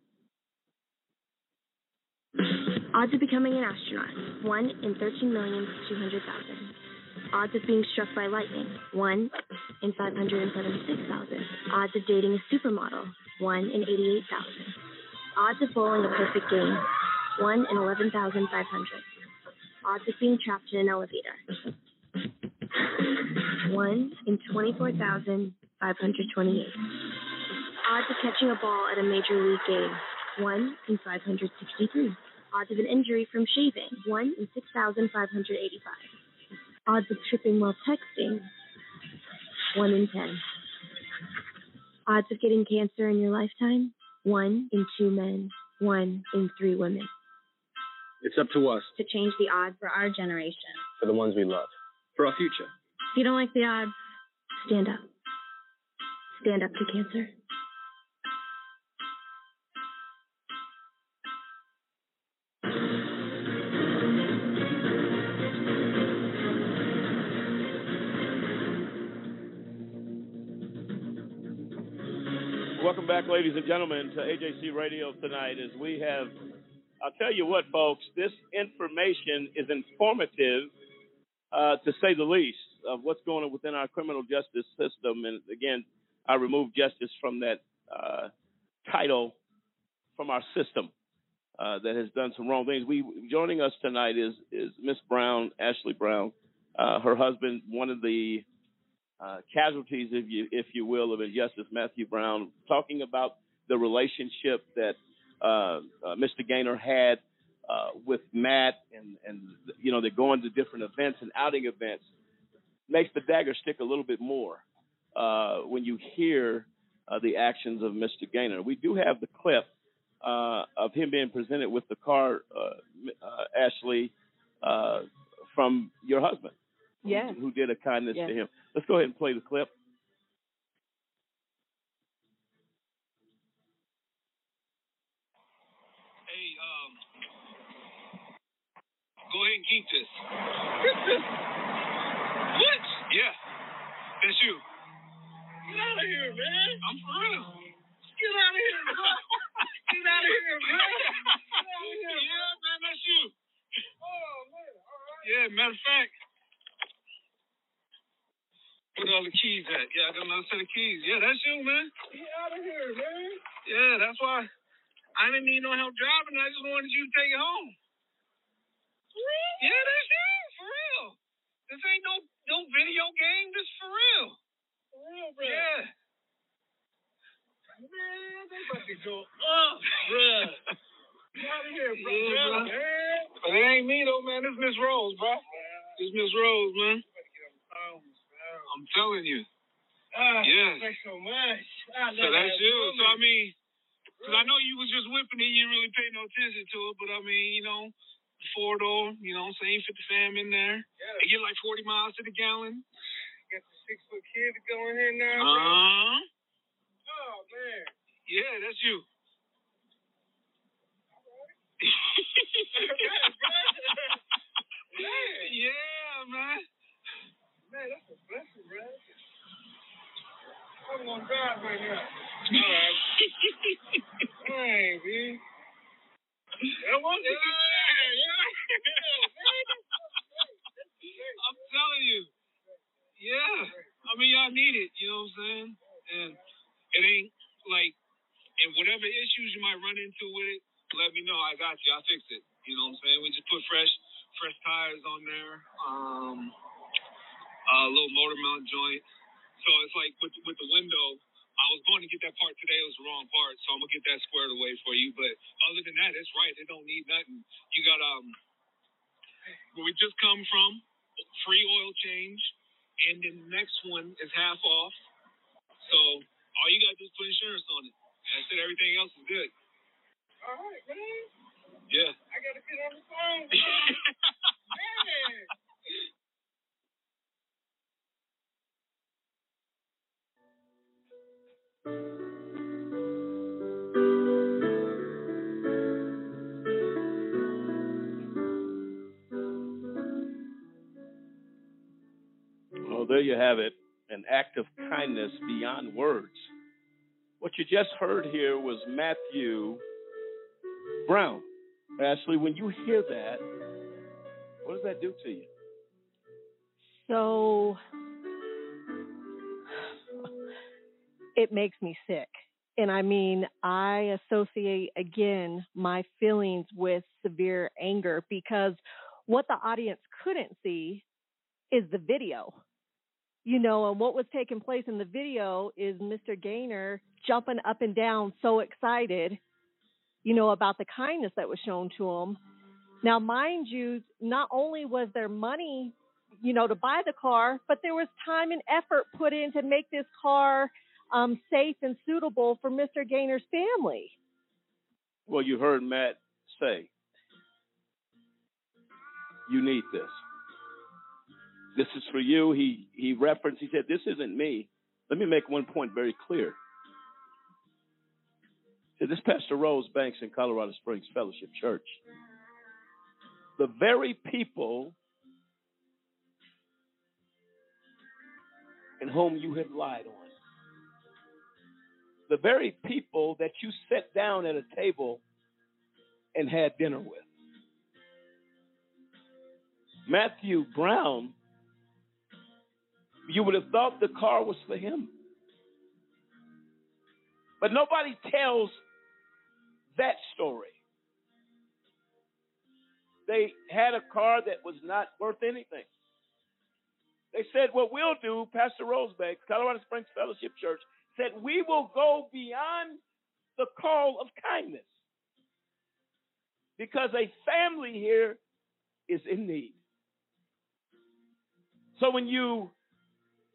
Odds of becoming an astronaut 1 in 13,200,000. Odds of being struck by lightning 1 in 576,000. Odds of dating a supermodel 1 in 88,000. Odds of bowling a perfect game 1 in 11,500. Odds of being trapped in an elevator 1 in 24,528. Odds of catching a ball at a major league game 1 in 563. Odds of an injury from shaving 1 in 6,585. Odds of tripping while texting 1 in 10. Odds of getting cancer in your lifetime 1 in 2 men, 1 in 3 women. It's up to us, To change the odds for our generation. for the ones we love, for our future. If you don't like the odds, stand up. Stand up to cancer. Welcome back, ladies and gentlemen, to AJC Radio tonight. As we have, I'll tell you what, folks, this information is informative, uh, to say the least, of what's going on within our criminal justice system. And again, I remove justice from that uh, title from our system. uh, that has done some wrong things. We joining us tonight is is Miss Brown, Ashley Brown, uh, her husband, one of the uh, casualties, if you if you will, of injustice, Matthew Brown, talking about the relationship that uh, uh, Mr. Gaynor had with Matt, and and you know they're going to different events and outing events, makes the dagger stick a little bit more uh, when you hear uh, the actions of Mr. Gaynor. We do have the clip uh, of him being presented with the car, uh, uh, Ashley, uh, from your husband, Yeah. who did a kindness Yeah. to him. Let's go ahead and play the clip. Hey, um, go ahead and keep this. Yeah, that's you. Get out of here, man. I'm for real. Get out of here, bro. Get out of here, man. Get out of here, yeah, man, that's you. Oh, man. All right. Yeah, matter of fact, where all the keys at? Yeah, I got another set of keys. Yeah, that's you, man. Get out of here, man. Yeah, that's why. I didn't need no help driving. I just wanted you to take it home. Really? Yeah, that's you, for real. This ain't no no video game. This for real. For real, bro. Yeah. Man, they about to go up, bro. Get out of here, bro. Yeah, bro. Man. But it ain't me though, man. This is Miss Rose, bro. This Miss Rose, man. I'm telling you. Ah, Yes. Thanks so much. I So that's that you. woman. So I mean, because I know you was just whipping it, you didn't really pay no attention to it. But I mean, you know, the four door, you know, same fit the fam in there. Yeah. They get like 40 miles to the gallon. Got the six foot kid going in now. Uh huh. Oh man. Yeah, that's you. yeah, man. Man, that's a blessing, bro. I'm gonna drive right now. All right. Dang, man. That was Yeah, I'm telling you. Yeah. I mean, y'all need it. You know what I'm saying? And it ain't like, and whatever issues you might run into with it, let me know. I got you. I'll fix it. You know what I'm saying? We just put fresh, fresh tires on there. Um, a little motor mount joint. So it's like with with the window. I was going to get that part today. It was the wrong part, so I'm gonna get that squared away for you. But other than that, it's right. It don't need nothing. You got um, we just come from, free oil change, and then the next one is half off. So all you gotta do is put insurance on it. That's it. Everything else is good. All right, man. Yeah. I gotta get on the phone. man. There you have it an act of kindness beyond words. What you just heard here was Matthew Brown. Ashley, when you hear that, what does that do to you? So it makes me sick. And I mean, I associate again my feelings with severe anger because what the audience couldn't see is the video. You know, and what was taking place in the video is Mr. Gaynor jumping up and down so excited, you know, about the kindness that was shown to him. Now, mind you, not only was there money you know, to buy the car, but there was time and effort put in to make this car um, safe and suitable for Mr. Gaynor's family. Well, you heard Matt say, you need this. This is for you. He he referenced, he said, this isn't me. Let me make one point very clear. This Pastor Rose Banks in Colorado Springs Fellowship Church. The very people in whom you have lied on. The very people that you sat down at a table and had dinner with. Matthew Brown, you would have thought the car was for him. But nobody tells that story. they had a car that was not worth anything. They said, What we'll do, Pastor Rose Banks, Colorado Springs Fellowship Church, said, We will go beyond the call of kindness because a family here is in need. So when you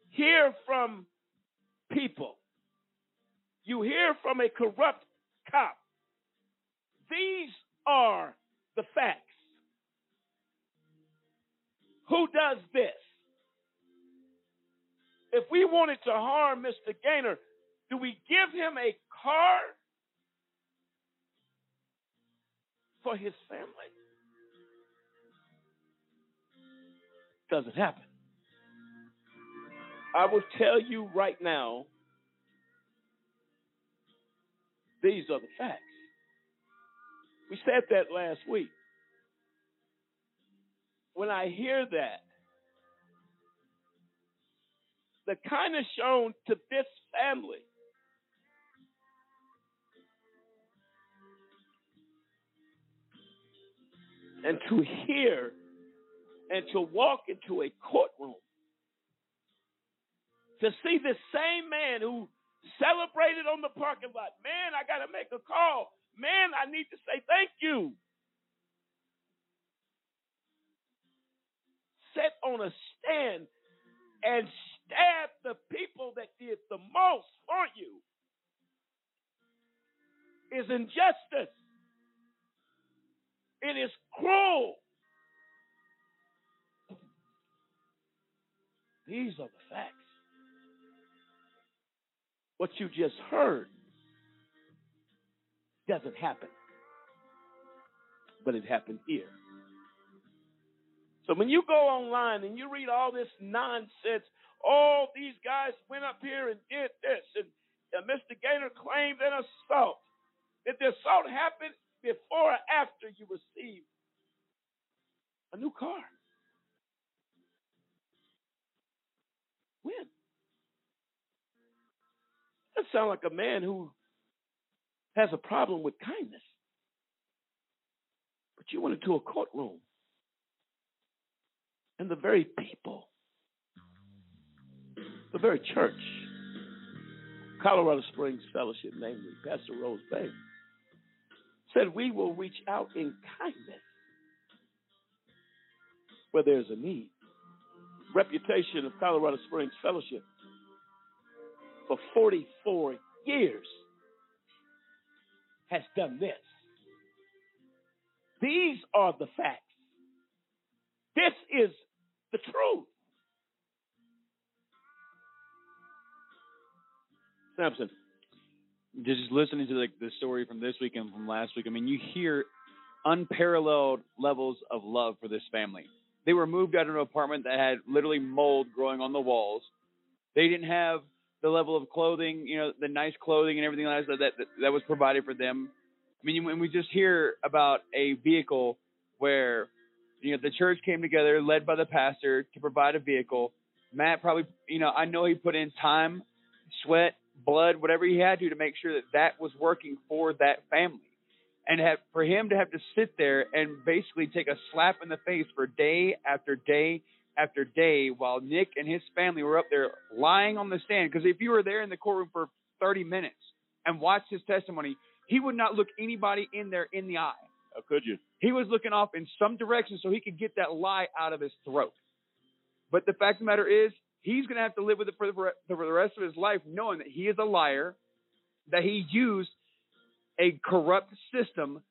hear from people, you hear from a corrupt cop, these are the facts. Who does this? If we wanted to harm Mr. Gaynor, do we give him a car for his family? Doesn't happen. I will tell you right now, these are the facts. We said that last week. When I hear that, the kindness shown to this family and to hear and to walk into a courtroom to see the same man who celebrated on the parking lot. Man, I got to make a call. Man, I need to say thank you. Set on a stand and stab the people that did the most for you is injustice. It is cruel. These are the facts. What you just heard doesn't happen, but it happened here. So when you go online and you read all this nonsense, all these guys went up here and did this, and uh, Mr. Gaynor claimed an assault. Did the assault happen before or after you received a new car? When? That sounds like a man who has a problem with kindness. But you went into a courtroom. And the very people, the very church, Colorado Springs Fellowship, namely Pastor Rose Bay, said we will reach out in kindness where there's a need. Reputation of Colorado Springs Fellowship for 44 years has done this. These are the facts. This is the truth. Samson. Just listening to the, the story from this week and from last week, I mean, you hear unparalleled levels of love for this family. They were moved out of an apartment that had literally mold growing on the walls. They didn't have the level of clothing, you know, the nice clothing and everything that that that, that was provided for them. I mean, when we just hear about a vehicle where you know the church came together, led by the pastor, to provide a vehicle. Matt probably, you know, I know he put in time, sweat, blood, whatever he had to to make sure that that was working for that family. And have, for him to have to sit there and basically take a slap in the face for day after day after day while Nick and his family were up there lying on the stand. Because if you were there in the courtroom for 30 minutes and watched his testimony, he would not look anybody in there in the eye. How could you? He was looking off in some direction so he could get that lie out of his throat. But the fact of the matter is, he's going to have to live with it for the, for the rest of his life, knowing that he is a liar, that he used a corrupt system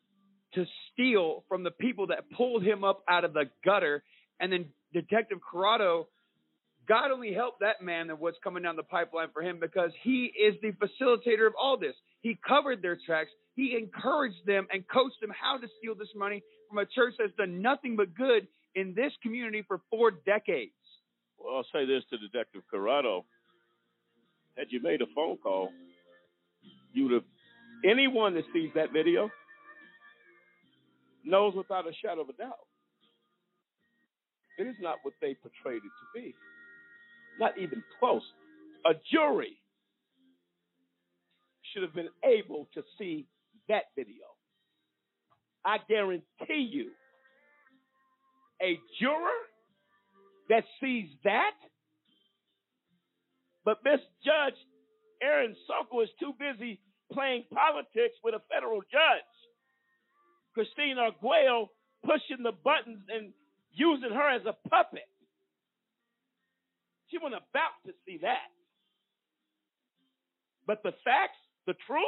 to steal from the people that pulled him up out of the gutter. And then Detective Corrado, God only helped that man and what's coming down the pipeline for him because he is the facilitator of all this. He covered their tracks. He encouraged them and coached them how to steal this money from a church that's done nothing but good in this community for four decades. Well, I'll say this to Detective Corrado. Had you made a phone call, you would have, anyone that sees that video knows without a shadow of a doubt. It is not what they portrayed it to be. Not even close. A jury should have been able to see that video. I guarantee you a juror that sees that. But Miss Judge Erin Sokol is too busy playing politics with a federal judge. Christine Arguello pushing the buttons and using her as a puppet. She wasn't about to see that. But the facts, the truth,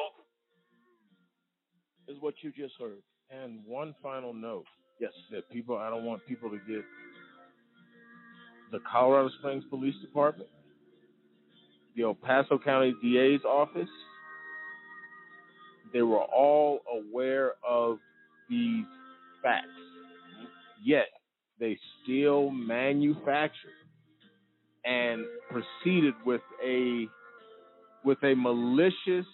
is what you just heard. And one final note. Yes. That people, I don't want people to get the Colorado Springs Police Department, the El Paso County DA's office, they were all aware of these facts. Mm-hmm. Yet they still manufactured and proceeded with a with a malicious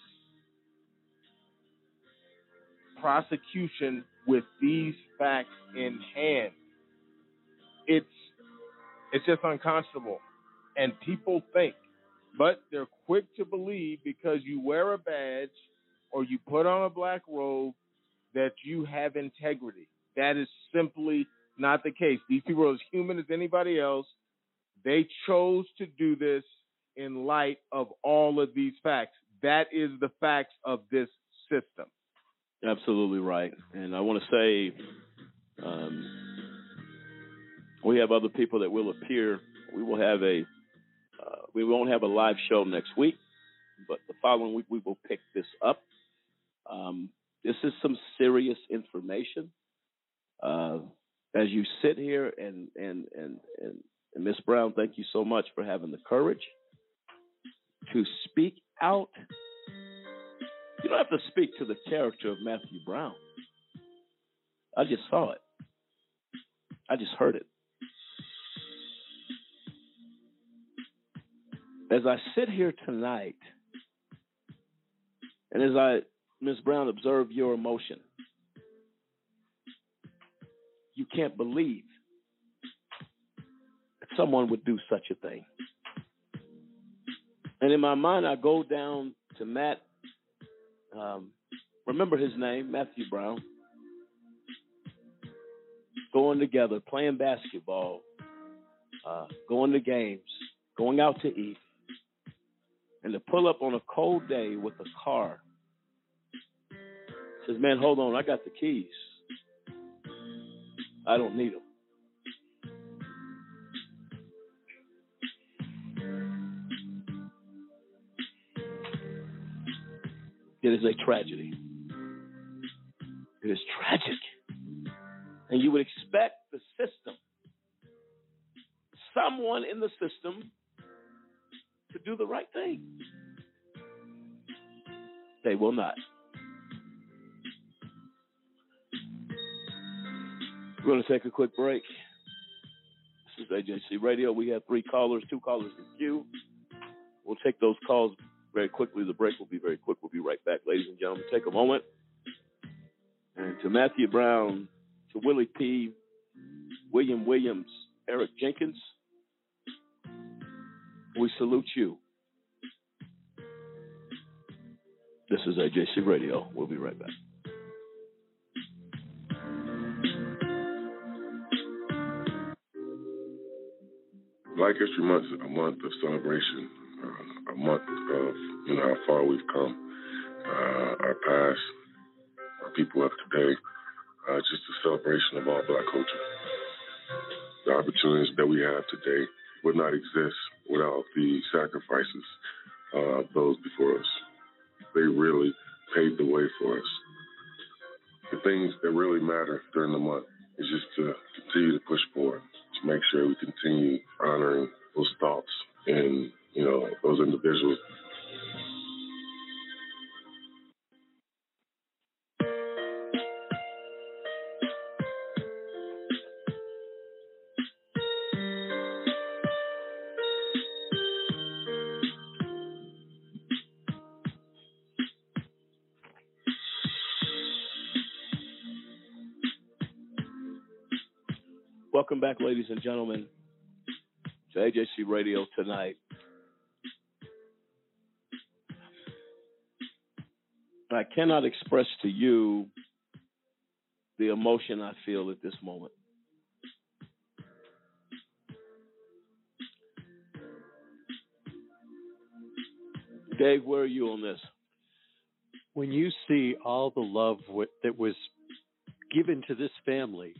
prosecution with these facts in hand. It's it's just unconscionable. And people think, but they're quick to believe because you wear a badge or you put on a black robe that you have integrity. That is simply not the case. These people are as human as anybody else. They chose to do this in light of all of these facts. That is the facts of this system. Absolutely right. And I want to say um, we have other people that will appear. We will have a uh, we won't have a live show next week, but the following week we will pick this up. Um, this is some serious information. Uh, as you sit here and and and and, and Miss Brown, thank you so much for having the courage to speak out. You don't have to speak to the character of Matthew Brown. I just saw it. I just heard it. As I sit here tonight, and as I, Ms. Brown, observe your emotion, you can't believe that someone would do such a thing. And in my mind, I go down to Matt. Um, remember his name, Matthew Brown. Going together, playing basketball, uh, going to games, going out to eat, and to pull up on a cold day with a car. Says, man, hold on, I got the keys. I don't need them. It is a tragedy. It is tragic. And you would expect the system, someone in the system, to do the right thing. They will not. We're going to take a quick break. This is AJC Radio. We have three callers, two callers in queue. We'll take those calls very quickly. The break will be very quick. We'll be right back, ladies and gentlemen. Take a moment. And to Matthew Brown, to Willie P., William Williams, Eric Jenkins, we salute you. This is AJC Radio. We'll be right back. Black History Month is a month of celebration, uh, a month of you know how far we've come, uh, our past, our people of today, uh, just a celebration of all Black culture. The opportunities that we have today would not exist without the sacrifices uh, of those before us. They really paved the way for us. The things that really matter during the month is just to continue to push forward to make sure we continue honoring those thoughts and you know those individuals. back, ladies and gentlemen, to AJC Radio tonight. I cannot express to you the emotion I feel at this moment. Dave, where are you on this? When you see all the love that was given to this family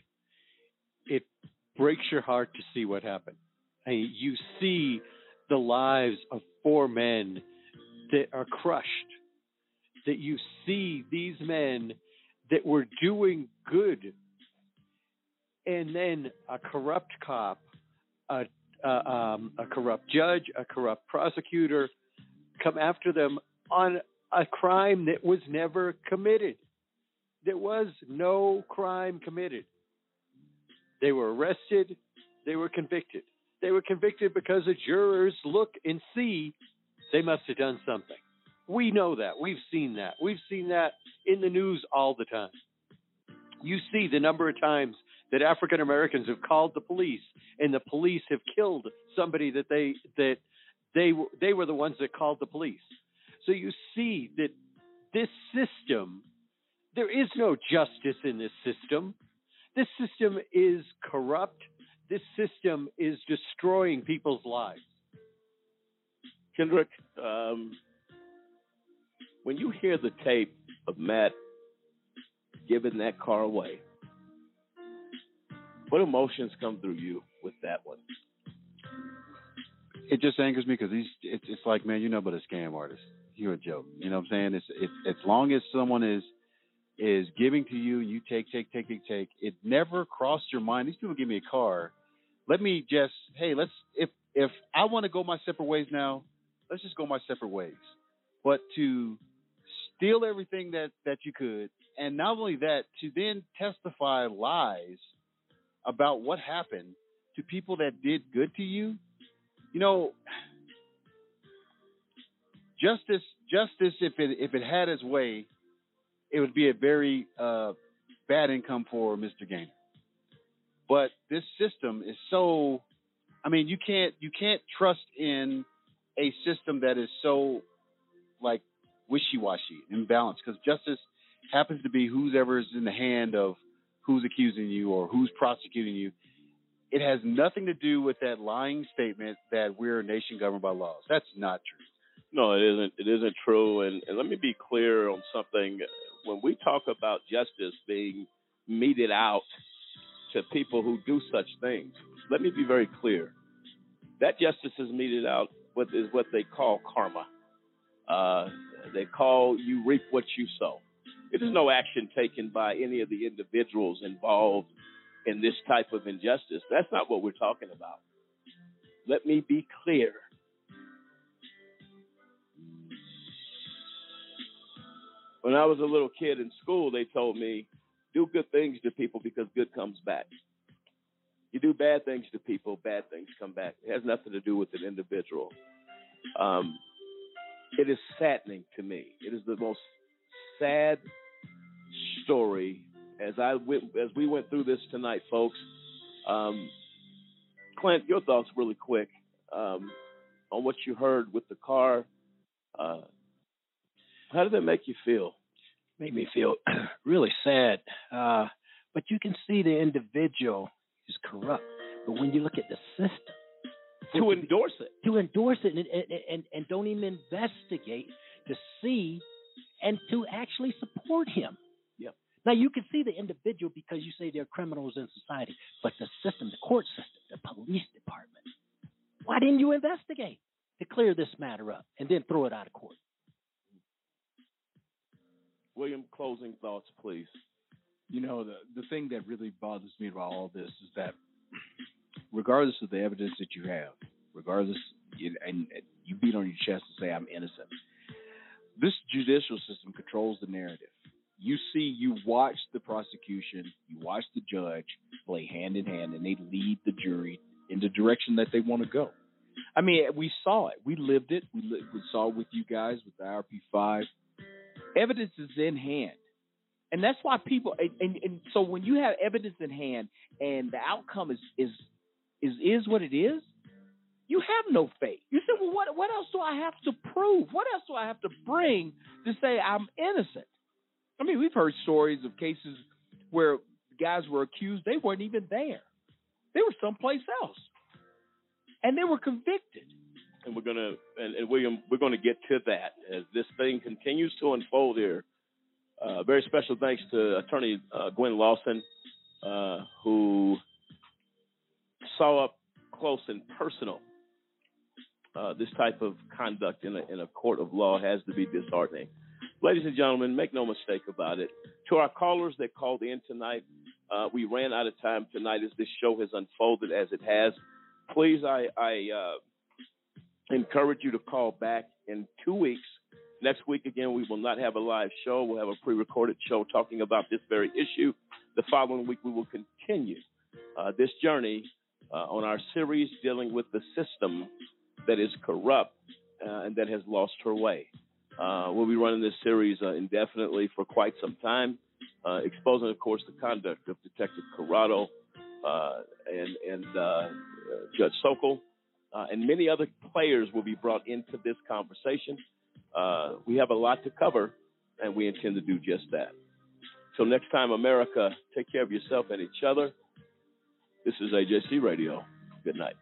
breaks your heart to see what happened. I mean, you see the lives of four men that are crushed. That you see these men that were doing good, and then a corrupt cop, a a, um, a corrupt judge, a corrupt prosecutor come after them on a crime that was never committed. There was no crime committed. They were arrested, they were convicted. They were convicted because the jurors look and see they must have done something. We know that. We've seen that. We've seen that in the news all the time. You see the number of times that African Americans have called the police and the police have killed somebody that they that they they were the ones that called the police. So you see that this system there is no justice in this system. This system is corrupt. This system is destroying people's lives. Kendrick, um, when you hear the tape of Matt giving that car away, what emotions come through you with that one? It just angers me because he's it's, it's like man, you're but a scam artist. You're a joke. You know what I'm saying? It's it's as long as someone is is giving to you, you take, take, take, take, take. It never crossed your mind. These people give me a car. Let me just, hey, let's if if I want to go my separate ways now, let's just go my separate ways. But to steal everything that that you could, and not only that, to then testify lies about what happened to people that did good to you, you know, justice, justice, if it if it had its way, it would be a very uh, bad income for Mr. Gaynor. But this system is so, I mean, you can't you can't trust in a system that is so like wishy-washy, imbalanced, because justice happens to be who's ever is in the hand of who's accusing you or who's prosecuting you. It has nothing to do with that lying statement that we're a nation governed by laws. That's not true. No, it isn't. It isn't true. And, and let me be clear on something. When we talk about justice being meted out to people who do such things, let me be very clear. That justice is meted out is what they call karma. Uh, they call you reap what you sow. It is no action taken by any of the individuals involved in this type of injustice. That's not what we're talking about. Let me be clear. When I was a little kid in school, they told me, do good things to people because good comes back. You do bad things to people, bad things come back. It has nothing to do with an individual. Um, it is saddening to me. It is the most sad story as I went, as we went through this tonight, folks. Um, Clint, your thoughts really quick um, on what you heard with the car. Uh, how did that make you feel? Made me feel really sad. Uh, but you can see the individual is corrupt. But when you look at the system, to endorse it, to endorse it, and, and, and, and don't even investigate to see and to actually support him. Yep. Now you can see the individual because you say they're criminals in society, but the system, the court system, the police department, why didn't you investigate to clear this matter up and then throw it out of court? William, closing thoughts, please. You know, the the thing that really bothers me about all this is that regardless of the evidence that you have, regardless, and, you beat on your chest and say I'm innocent, this judicial system controls the narrative. You see, you watch the prosecution, you watch the judge play hand in hand, and they lead the jury in the direction that they want to go. I mean, we saw it, we lived it, we, we saw it with you guys with the IRP five. Evidence is in hand, and that's why people. And, and, and so when you have evidence in hand, and the outcome is is is is what it is, you have no faith. You say, well, what what else do I have to prove? What else do I have to bring to say I'm innocent? I mean, we've heard stories of cases where guys were accused, they weren't even there. They were someplace else. And they were convicted. And we're gonna and, and William, we're gonna get to that as this thing continues to unfold here. Uh, very special thanks to Attorney uh, Gwen Lawson, uh, who saw up close and personal. Uh, this type of conduct in a, in a court of law has to be disheartening. Ladies and gentlemen, make no mistake about it. To our callers that called in tonight, uh, we ran out of time tonight as this show has unfolded as it has. Please, I, I uh, encourage you to call back in two weeks. Next week, again, we will not have a live show. We'll have a pre recorded show talking about this very issue. The following week, we will continue uh, this journey uh, on our series dealing with the system that is corrupt uh, and that has lost her way. Uh, we'll be running this series uh, indefinitely for quite some time, uh, exposing, of course, the conduct of Detective Corrado and, and Judge Sokol, Uh, and many other players will be brought into this conversation. Uh, we have a lot to cover, and we intend to do just that. Till next time, America, take care of yourself and each other. This is AJC Radio. Good night.